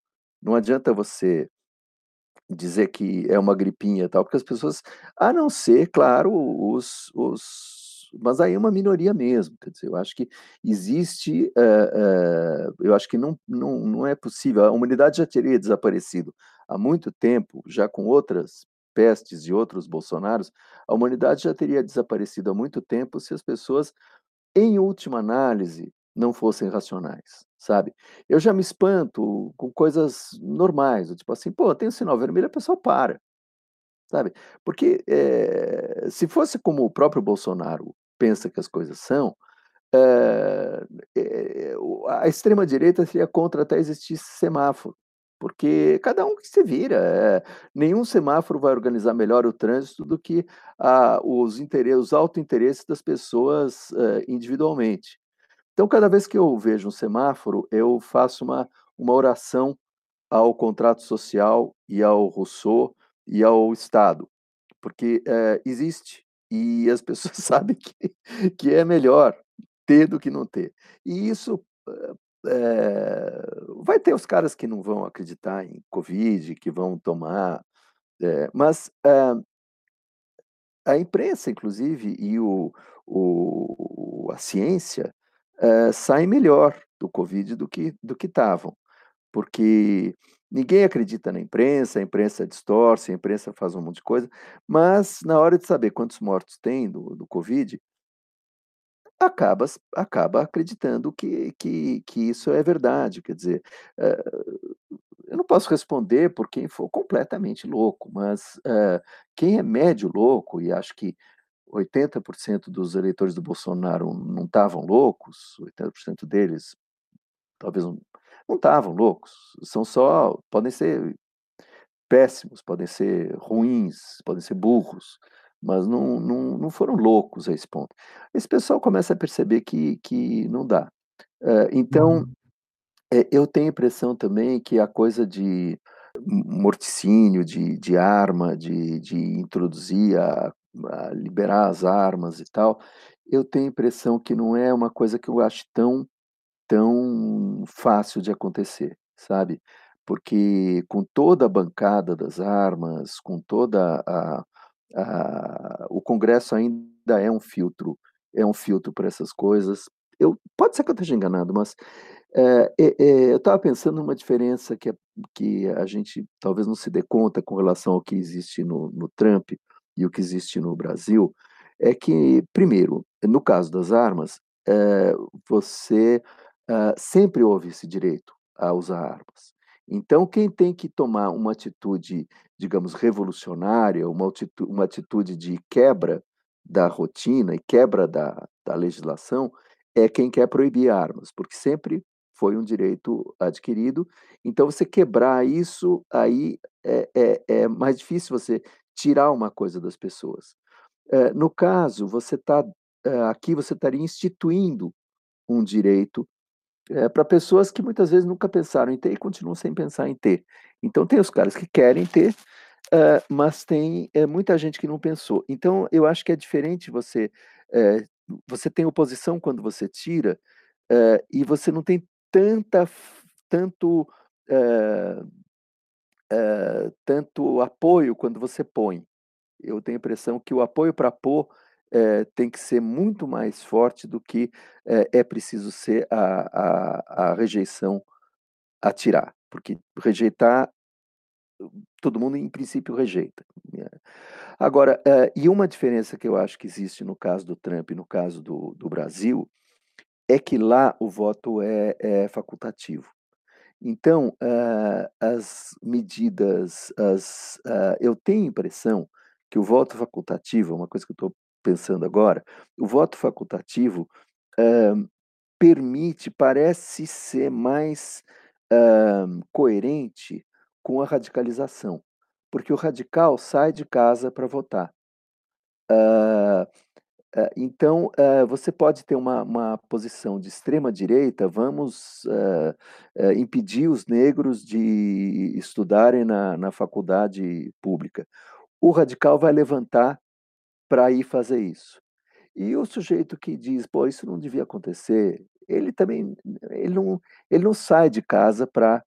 S3: Não adianta você dizer que é uma gripinha tal, porque as pessoas, a não ser, claro, os, os mas aí é uma minoria mesmo, quer dizer, eu acho que existe, uh, uh, eu acho que não, não, não é possível, a humanidade já teria desaparecido há muito tempo, já com outras pestes e outros Bolsonaros, a humanidade já teria desaparecido há muito tempo se as pessoas, em última análise, não fossem racionais, sabe? Eu já me espanto com coisas normais, tipo assim, pô, tem um sinal vermelho, a pessoa para, sabe? Porque é, se fosse como o próprio Bolsonaro pensa que as coisas são, é, é, a extrema-direita seria contra até existisse semáforo, porque cada um que se vira. É, nenhum semáforo vai organizar melhor o trânsito do que os, interesses, os auto-interesses das pessoas individualmente. Então, cada vez que eu vejo um semáforo, eu faço uma, uma oração ao contrato social e ao Rousseau e ao Estado, porque existe e as pessoas sabem que, que é melhor ter do que não ter. E isso é, vai ter os caras que não vão acreditar em Covid, que vão tomar, é, mas é, a imprensa, inclusive, e o, o a ciência saem melhor do Covid do que do que estavam, porque Ninguém acredita na imprensa, a imprensa distorce, a imprensa faz um monte de coisa, mas na hora de saber quantos mortos tem do, do Covid, acaba, acaba acreditando que, que, que isso é verdade. Quer dizer, uh, eu não posso responder por quem for completamente louco, mas uh, quem é médio louco, e acho que 80% dos eleitores do Bolsonaro não estavam loucos, 80% deles talvez um, não estavam loucos, são só, podem ser péssimos, podem ser ruins, podem ser burros, mas não, não, não foram loucos a esse ponto. Esse pessoal começa a perceber que, que não dá. Uh, então, uhum. é, eu tenho a impressão também que a coisa de morticínio, de, de arma, de, de introduzir, a, a liberar as armas e tal, eu tenho a impressão que não é uma coisa que eu acho tão tão fácil de acontecer, sabe? Porque com toda a bancada das armas, com toda a, a o Congresso ainda é um filtro, é um filtro para essas coisas. Eu pode ser que eu esteja enganado, mas é, é, é, eu estava pensando numa diferença que, que a gente talvez não se dê conta com relação ao que existe no, no Trump e o que existe no Brasil, é que, primeiro, no caso das armas, é, você uh, sempre houve esse direito a usar armas. Então, quem tem que tomar uma atitude, digamos, revolucionária, uma atitude, uma atitude de quebra da rotina e quebra da, da legislação, é quem quer proibir armas, porque sempre foi um direito adquirido. Então, você quebrar isso, aí é, é, é mais difícil você tirar uma coisa das pessoas. É, no caso, você está é, aqui, você estaria instituindo um direito é, para pessoas que muitas vezes nunca pensaram em ter e continuam sem pensar em ter. Então, tem os caras que querem ter, uh, mas tem é, muita gente que não pensou. Então, eu acho que é diferente você. É, você tem oposição quando você tira, e você não tem tanta, tanto tanto apoio quando você põe. Eu tenho a impressão que o apoio para pôr uh, tem que ser muito mais forte do que uh, é preciso ser a, a, a rejeição a tirar, porque rejeitar todo mundo em princípio rejeita. Né. Agora, e uma diferença que eu acho que existe no caso do Trump e no caso do, do Brasil é que lá o voto é, é facultativo. Então, as medidas, as, eu tenho a impressão que o voto facultativo, uma coisa que eu estou pensando agora, o voto facultativo uh, permite, parece ser mais coerente com a radicalização, porque o radical sai de casa para votar. Uh, então, você pode ter uma, uma posição de extrema direita, vamos uh, impedir os negros de estudarem na, na faculdade pública. O radical vai levantar para ir fazer isso. E o sujeito que diz, pô, isso não devia acontecer, ele também ele não, ele não sai de casa para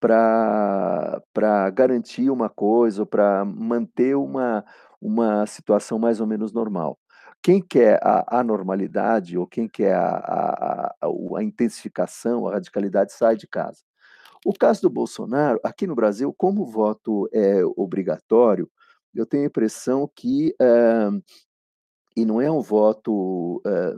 S3: para garantir uma coisa, para manter uma, uma situação mais ou menos normal. Quem quer a anormalidade ou quem quer a, a, a, a intensificação, a radicalidade, sai de casa. O caso do Bolsonaro, aqui no Brasil, como o voto é obrigatório, eu tenho a impressão que, é, e não é um voto, é,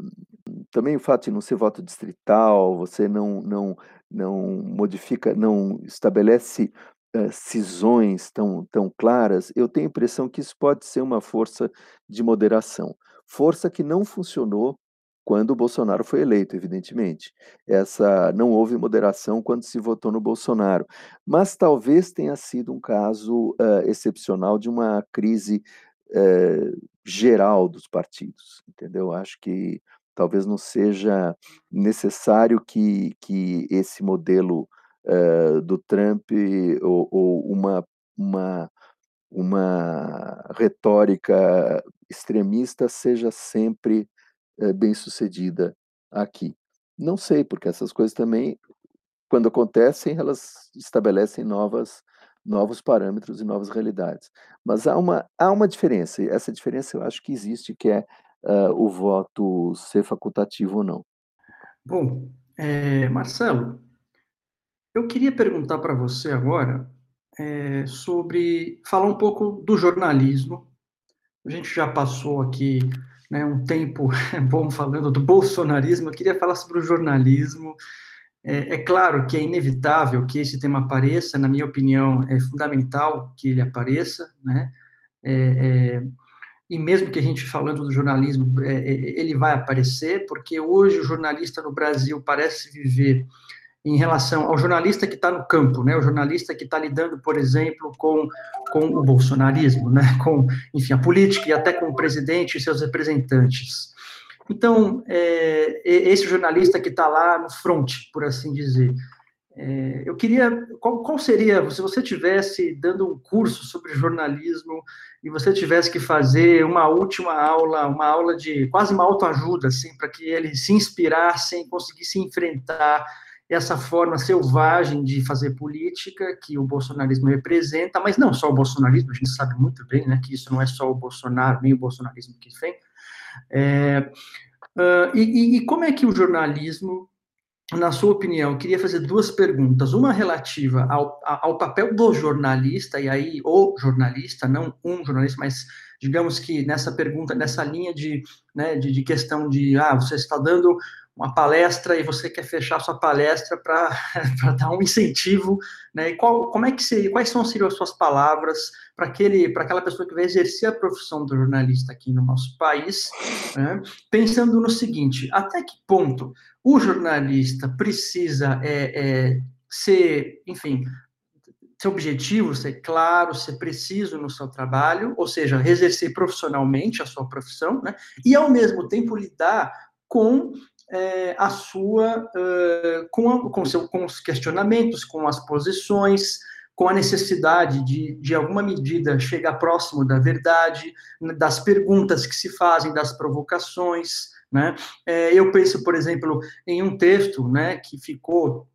S3: também o fato de não ser voto distrital, você não, não, não modifica, não estabelece uh, cisões tão, tão claras, eu tenho a impressão que isso pode ser uma força de moderação. Força que não funcionou quando o Bolsonaro foi eleito, evidentemente. Essa não houve moderação quando se votou no Bolsonaro, mas talvez tenha sido um caso uh, excepcional de uma crise uh, geral dos partidos, entendeu? Acho que talvez não seja necessário que, que esse modelo uh, do Trump ou, ou uma, uma uma retórica extremista seja sempre é, bem sucedida aqui. Não sei, porque essas coisas também, quando acontecem, elas estabelecem novas, novos parâmetros e novas realidades. Mas há uma, há uma diferença, e essa diferença eu acho que existe, que é uh, o voto ser facultativo ou não.
S2: Bom, é, Marcelo, eu queria perguntar para você agora é, sobre falar um pouco do jornalismo. A gente já passou aqui né, um tempo bom falando do bolsonarismo, eu queria falar sobre o jornalismo. É, é, claro que é inevitável que esse tema apareça, na minha opinião, é fundamental que ele apareça, né? É, é e mesmo que a gente falando do jornalismo, é, é, ele vai aparecer, porque hoje o jornalista no Brasil parece viver em relação ao jornalista que está no campo, né, o jornalista que está lidando, por exemplo, com, com o bolsonarismo, né, com, enfim, a política e até com o presidente e seus representantes. Então, é, esse jornalista que está lá no front, por assim dizer, é, eu queria, qual, qual, seria, se você tivesse dando um curso sobre jornalismo e você tivesse que fazer uma última aula, uma aula de quase uma autoajuda, assim, para que eles se inspirassem, conseguissem enfrentar essa forma selvagem de fazer política que o bolsonarismo representa, mas não só o bolsonarismo, a gente sabe muito bem, né, que isso não é só o Bolsonaro, nem o bolsonarismo que vem. É, uh, e, e, como é que o jornalismo, na sua opinião, queria fazer duas perguntas, uma relativa ao, ao papel do jornalista, e aí o jornalista, não um jornalista, mas digamos que nessa pergunta, nessa linha de, né, de, de questão de, ah, você está dando uma palestra e você quer fechar sua palestra para dar um incentivo, né? E qual, como é que seria, quais são seriam as suas palavras para aquele, para aquela pessoa que vai exercer a profissão do jornalista aqui no nosso país, né? pensando no seguinte: até que ponto o jornalista precisa é, é, ser, enfim, ser objetivo, ser claro, ser preciso no seu trabalho, ou seja, exercer profissionalmente a sua profissão, né? E ao mesmo tempo lidar com é, a sua uh, com, com, seu, com os questionamentos, com as posições, com a necessidade de, de alguma medida chegar próximo da verdade, das perguntas que se fazem, das provocações, né? É, eu penso, por exemplo, em um texto, né, que ficou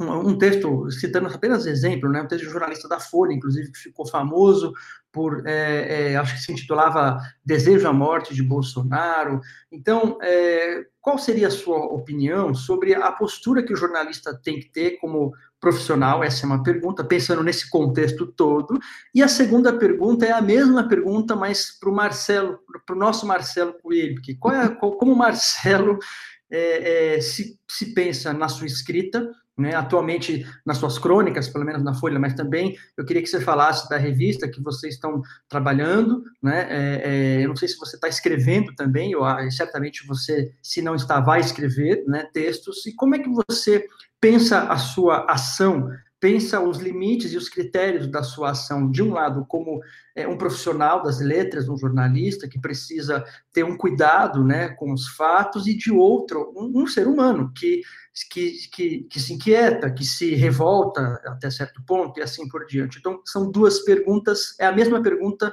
S2: um, texto, citando apenas exemplo, né, um texto de um jornalista da Folha, inclusive, que ficou famoso por, é, é, acho que se intitulava Desejo à Morte de Bolsonaro. Então, é, qual seria a sua opinião sobre a postura que o jornalista tem que ter como profissional? Essa é uma pergunta, pensando nesse contexto todo. E a segunda pergunta é a mesma pergunta, mas para o Marcelo, para o nosso Marcelo Coelho, que qual é, como o Marcelo é, é, se, se pensa na sua escrita, né, atualmente nas suas crônicas, pelo menos na Folha, mas também eu queria que você falasse da revista que vocês estão trabalhando, né, é, é, eu não sei se você está escrevendo também, ou certamente você, se não está, vai escrever, né, textos, e como é que você pensa a sua ação pensa os limites e os critérios da sua ação, de um lado, como é, um profissional das letras, um jornalista que precisa ter um cuidado né, com os fatos, e de outro, um, um ser humano que, que, que, que, se inquieta, que se revolta até certo ponto e assim por diante. Então, são duas perguntas, é a mesma pergunta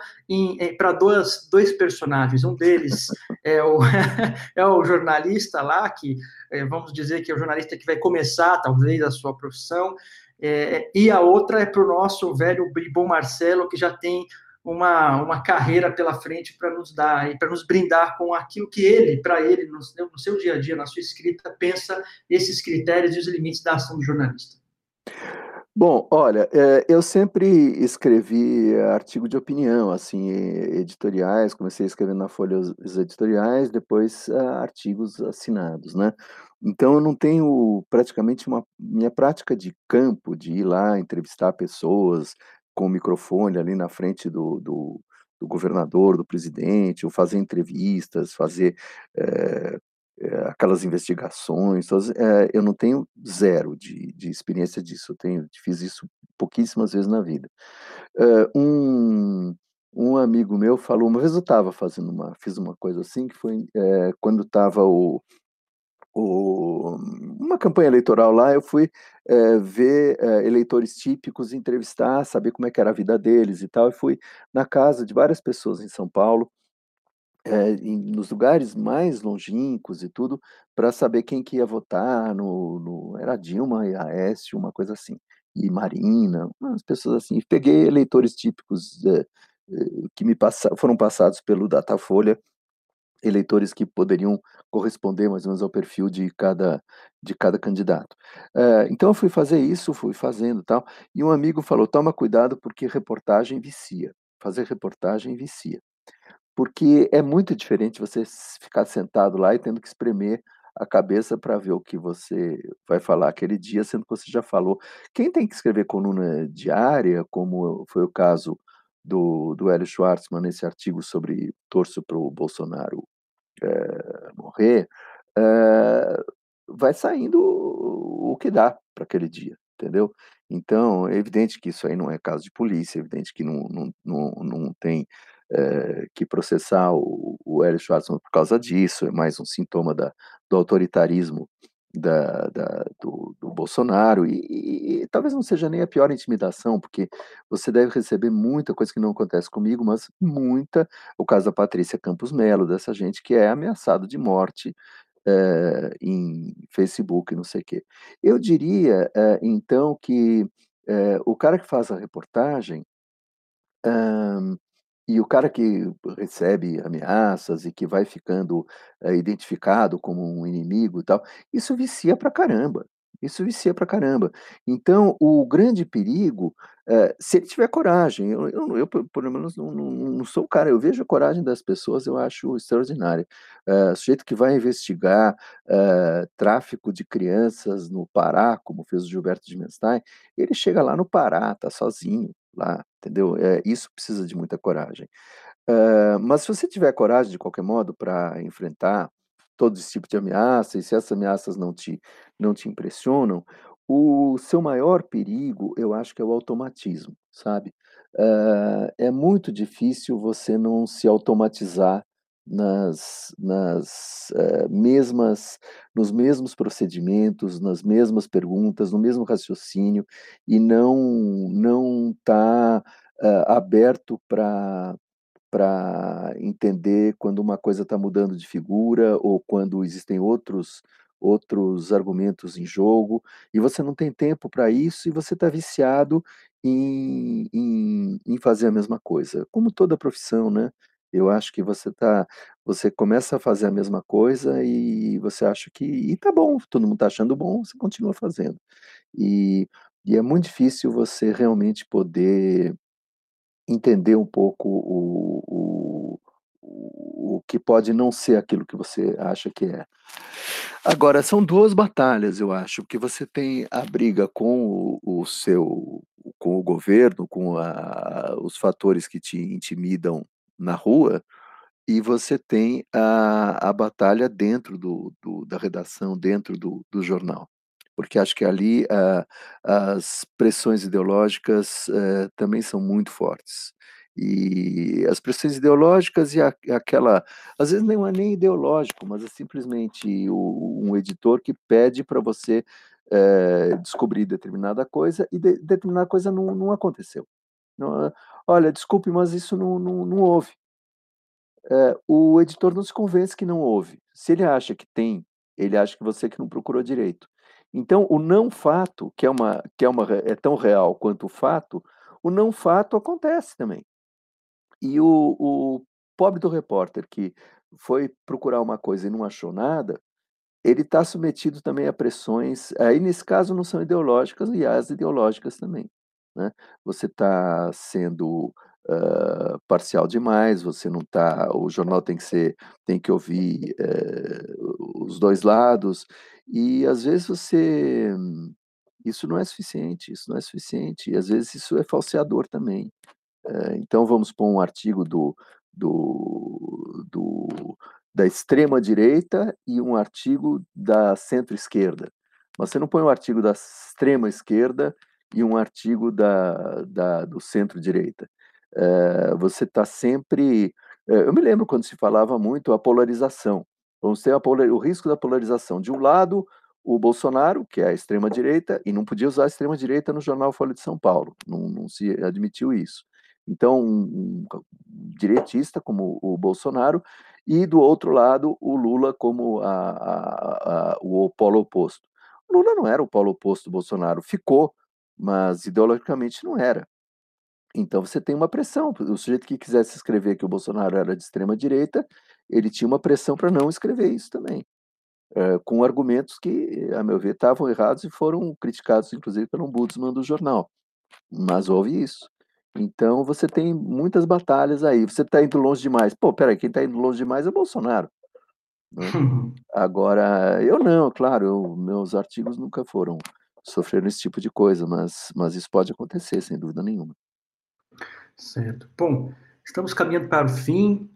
S2: é, para dois, dois personagens. Um deles é o, é o jornalista lá, que é, vamos dizer que é o jornalista que vai começar, talvez, a sua profissão, é, e a outra é para o nosso velho e bom Marcelo, que já tem uma, uma carreira pela frente para nos dar e para nos brindar com aquilo que ele, para ele, no, no, seu dia a dia, na sua escrita, pensa esses critérios e os limites da ação do jornalista.
S3: Bom, olha, é, eu sempre escrevi artigo de opinião, assim, editoriais, comecei escrevendo na Folha os editoriais, depois ah, artigos assinados, né? Então eu não tenho praticamente uma minha prática de campo, de ir lá entrevistar pessoas com o microfone ali na frente do do do governador, do presidente, ou fazer entrevistas, fazer, eh eh, aquelas investigações, eh, eu não tenho zero de de experiência disso, eu tenho fiz isso pouquíssimas vezes na vida. Um um amigo meu falou uma vez eu estava fazendo uma fiz uma coisa assim que foi, eh, quando estava o o uma campanha eleitoral lá, eu fui, eh, ver, eh, eleitores típicos, entrevistar, saber como é que era a vida deles e tal, e fui na casa de várias pessoas em São Paulo, eh, em nos lugares mais longínquos e tudo, para saber quem que ia votar no no era Dilma e Aécio, uma coisa assim, e Marina, umas pessoas assim. Peguei eleitores típicos, que me passa foram passados pelo Datafolha eleitores que poderiam corresponder mais ou menos ao perfil de cada de cada candidato. Eh, então eu fui fazer isso, fui fazendo tal, e um amigo falou: "Toma cuidado porque reportagem vicia, fazer reportagem vicia". Porque é muito diferente você ficar sentado lá e tendo que espremer a cabeça para ver o que você vai falar aquele dia, sendo que você já falou. Quem tem que escrever coluna diária, como foi o caso do do Hélio Schwartzman nesse artigo sobre torço para o Bolsonaro, eh, morrer, eh, vai saindo o que dá para aquele dia, entendeu. Então, é evidente que isso aí não é caso de polícia, é evidente que não não não não tem, eh, que processar o o Hélio Schwartzman por causa disso, é mais um sintoma da do autoritarismo da da do do Bolsonaro e e e talvez não seja nem a pior intimidação, porque você deve receber muita coisa que não acontece comigo, mas muita, o caso da Patrícia Campos Mello, dessa gente que é ameaçado de morte, eh, em Facebook não sei quê. Eu diria, eh, então que, eh, o cara que faz a reportagem, e o cara que recebe ameaças e que vai ficando, eh, identificado como um inimigo e tal, isso vicia pra caramba, isso vicia pra caramba. Então o grande perigo, eh, se ele tiver coragem, eu eu eu pelo menos não não não sou o cara, eu vejo a coragem das pessoas, eu acho extraordinária. Eh, sujeito que vai investigar, eh, tráfico de crianças no Pará, como fez o Gilberto Dimenstein, ele chega lá no Pará, tá sozinho lá, entendeu. Eh, isso precisa de muita coragem. Hã, mas se você tiver coragem de qualquer modo pra enfrentar todo esse tipo de ameaça, e se essas ameaças não te não te impressionam, o seu maior perigo, eu acho que é o automatismo, sabe. Hã, é muito difícil você não se automatizar nas nas, eh, mesmas nos mesmos procedimentos, nas mesmas perguntas, no mesmo raciocínio, e não não estar, hã, aberto pra pra entender quando uma coisa está mudando de figura ou quando existem outros outros argumentos em jogo, e você não tem tempo para isso, e você está viciado em, em, em, fazer a mesma coisa. Como toda profissão, né? Eu acho que você tá, você começa a fazer a mesma coisa e você acha que e tá bom, todo mundo está achando bom, você continua fazendo. E, e é muito difícil você realmente poder entender um pouco o, o, o que pode não ser aquilo que você acha que é. Agora, são duas batalhas, eu acho, que você tem a briga com o, o seu, com o governo, com a, os fatores que te intimidam na rua, e você tem a, a batalha dentro do, do da redação, dentro do, do jornal porque acho que ali uh, as pressões ideológicas uh, também são muito fortes. E as pressões ideológicas e a, aquela, às vezes não é nem ideológico, mas é simplesmente o, um editor que pede para você uh, descobrir determinada coisa e de, determinada coisa não, não aconteceu. Não, olha, desculpe, mas isso não, não, não houve. o editor não se convence que não houve. Se ele acha que tem, ele acha que você que não procurou direito. Então, o não fato, que é uma que é uma é tão real quanto o fato, o não fato acontece também. E o, o pobre do repórter que foi procurar uma coisa e não achou nada, ele está submetido também a pressões, aí nesse caso não são ideológicas, e as ideológicas também. Né? Você está sendo uh, parcial demais, você não está, o jornal tem que ser, tem que ouvir uh, os dois lados, e às vezes você, isso não é suficiente, isso não é suficiente, e às vezes isso é falseador também. Uh, então vamos pôr um artigo do, do, do da extrema direita e um artigo da centro-esquerda. Mas você não põe um artigo da extrema esquerda e um artigo da, da do centro-direita. Eh, você está sempre. Eh, eu me lembro quando se falava muito a polarização. Vamos ter polar... o risco da polarização. De um lado, o Bolsonaro, que é a extrema-direita, e não podia usar a extrema-direita no jornal Folha de São Paulo, não, não se admitiu isso. Então, um, um direitista como o Bolsonaro, e do outro lado, o Lula como a, a, a, o polo oposto. O Lula não era o polo oposto do Bolsonaro, ficou, mas ideologicamente não era. Então você tem uma pressão. O sujeito que quisesse escrever que o Bolsonaro era de extrema direita, ele tinha uma pressão para não escrever isso também, é, com argumentos que, a meu ver, estavam errados e foram criticados, inclusive, pelo ombudsman do jornal. Mas houve isso. Então você tem muitas batalhas aí. Você está indo longe demais. Pô, peraí, quem está indo longe demais é o Bolsonaro. Né? Agora, eu não, claro, eu, meus artigos nunca foram sofreram esse tipo de coisa, mas, mas isso pode acontecer, sem dúvida nenhuma.
S2: Certo. Bom, estamos caminhando para o fim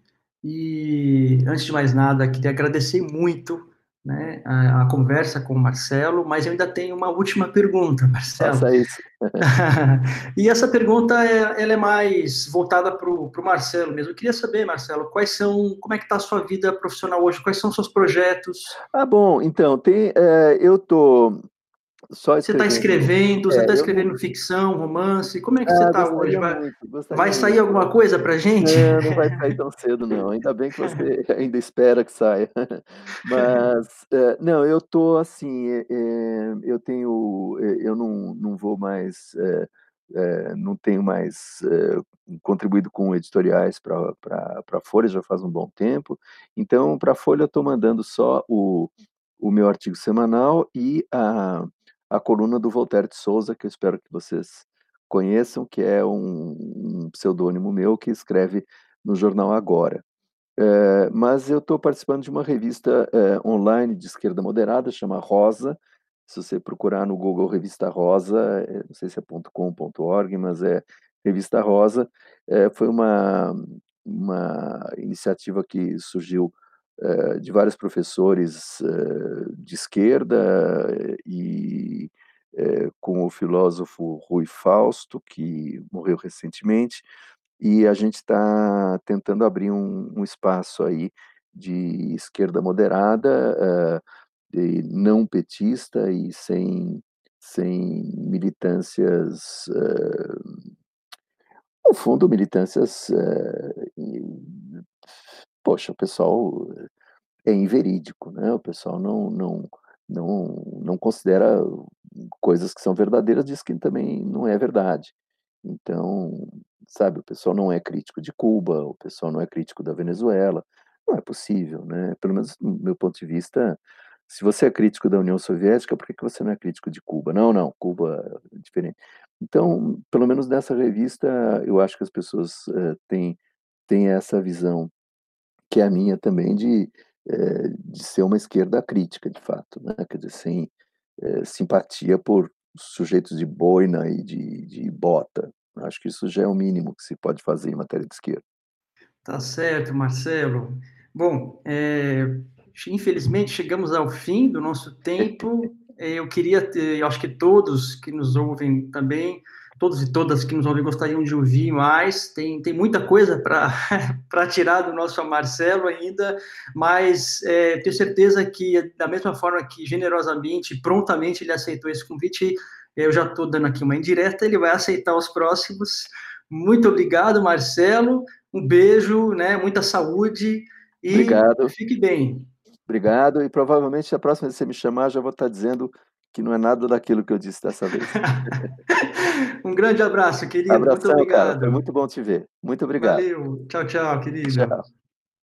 S2: e, antes de mais nada, queria agradecer muito né, a, a, conversa com o Marcelo, mas eu ainda tenho uma última pergunta, Marcelo.
S3: Faça isso.
S2: e essa pergunta é, ela é mais voltada para o Marcelo mesmo. Eu queria saber, Marcelo, quais são, como é que está a sua vida profissional hoje? Quais são os seus projetos?
S3: Ah, bom, então, tem, é, eu tô
S2: só você está escrevendo, você está é, escrevendo eu... ficção, romance, como é que ah, você está hoje? Vai, vai sair muito. alguma coisa para gente?
S3: Não, não vai sair tão cedo, não. Ainda bem que você ainda espera que saia. Mas, é, não, eu estou assim, é, é, eu tenho, é, eu não, não vou mais, é, não tenho mais contribuído com editoriais para a Folha já faz um bom tempo, então para a Folha eu estou mandando só o, o meu artigo semanal e a a coluna do Voltaire de Souza, que eu espero que vocês conheçam, que é um, um pseudônimo meu que escreve no jornal Agora. É, mas eu estou participando de uma revista é, online de esquerda moderada, chama Rosa. Se você procurar no Google Revista Rosa, é, não sei se é .com.org, mas é Revista Rosa. Foi uma, uma iniciativa que surgiu de vários professores de esquerda e filósofo Rui Fausto, que morreu recentemente, e a gente está tentando abrir um, um, espaço aí de esquerda moderada, de não petista e sem, sem militâncias, no fundo, militâncias poxa, o pessoal é inverídico, né? O pessoal não, não, não, não considera coisas que são verdadeiras, diz que também não é verdade. Então, sabe, o pessoal não é crítico de Cuba, o pessoal não é crítico da Venezuela, não é possível, né? Pelo menos do meu ponto de vista, se você é crítico da União Soviética, por que você não é crítico de Cuba? Não, não, Cuba é diferente. Então, pelo menos nessa revista, eu acho que as pessoas uh, têm, têm essa visão, que é a minha também, de, uh, de ser uma esquerda crítica, de fato, né? quer dizer, sem uh, simpatia por sujeitos de boina e de, de bota. Acho que isso já é o mínimo que se pode fazer em matéria de esquerda.
S2: Tá certo, Marcelo. Bom, é, infelizmente chegamos ao fim do nosso tempo. Eu queria ter, eu acho que todos que nos ouvem também, todos e todas que nos ouvem gostariam de ouvir mais. Tem, tem muita coisa para tirar do nosso Marcelo ainda, mas é, tenho certeza que, da mesma forma que generosamente, prontamente ele aceitou esse convite, eu já estou dando aqui uma indireta, ele vai aceitar os próximos. Muito obrigado, Marcelo. Um beijo, né? Muita saúde e
S3: Obrigado.
S2: fique bem.
S3: Obrigado, e provavelmente a próxima vez que você me chamar, já vou estar dizendo que não é nada daquilo que eu disse dessa vez.
S2: um grande abraço, querido.
S3: Abração,
S2: muito obrigado.
S3: Cara, foi muito bom te ver. Muito obrigado.
S2: Valeu. Tchau, tchau, querido.
S3: Tchau.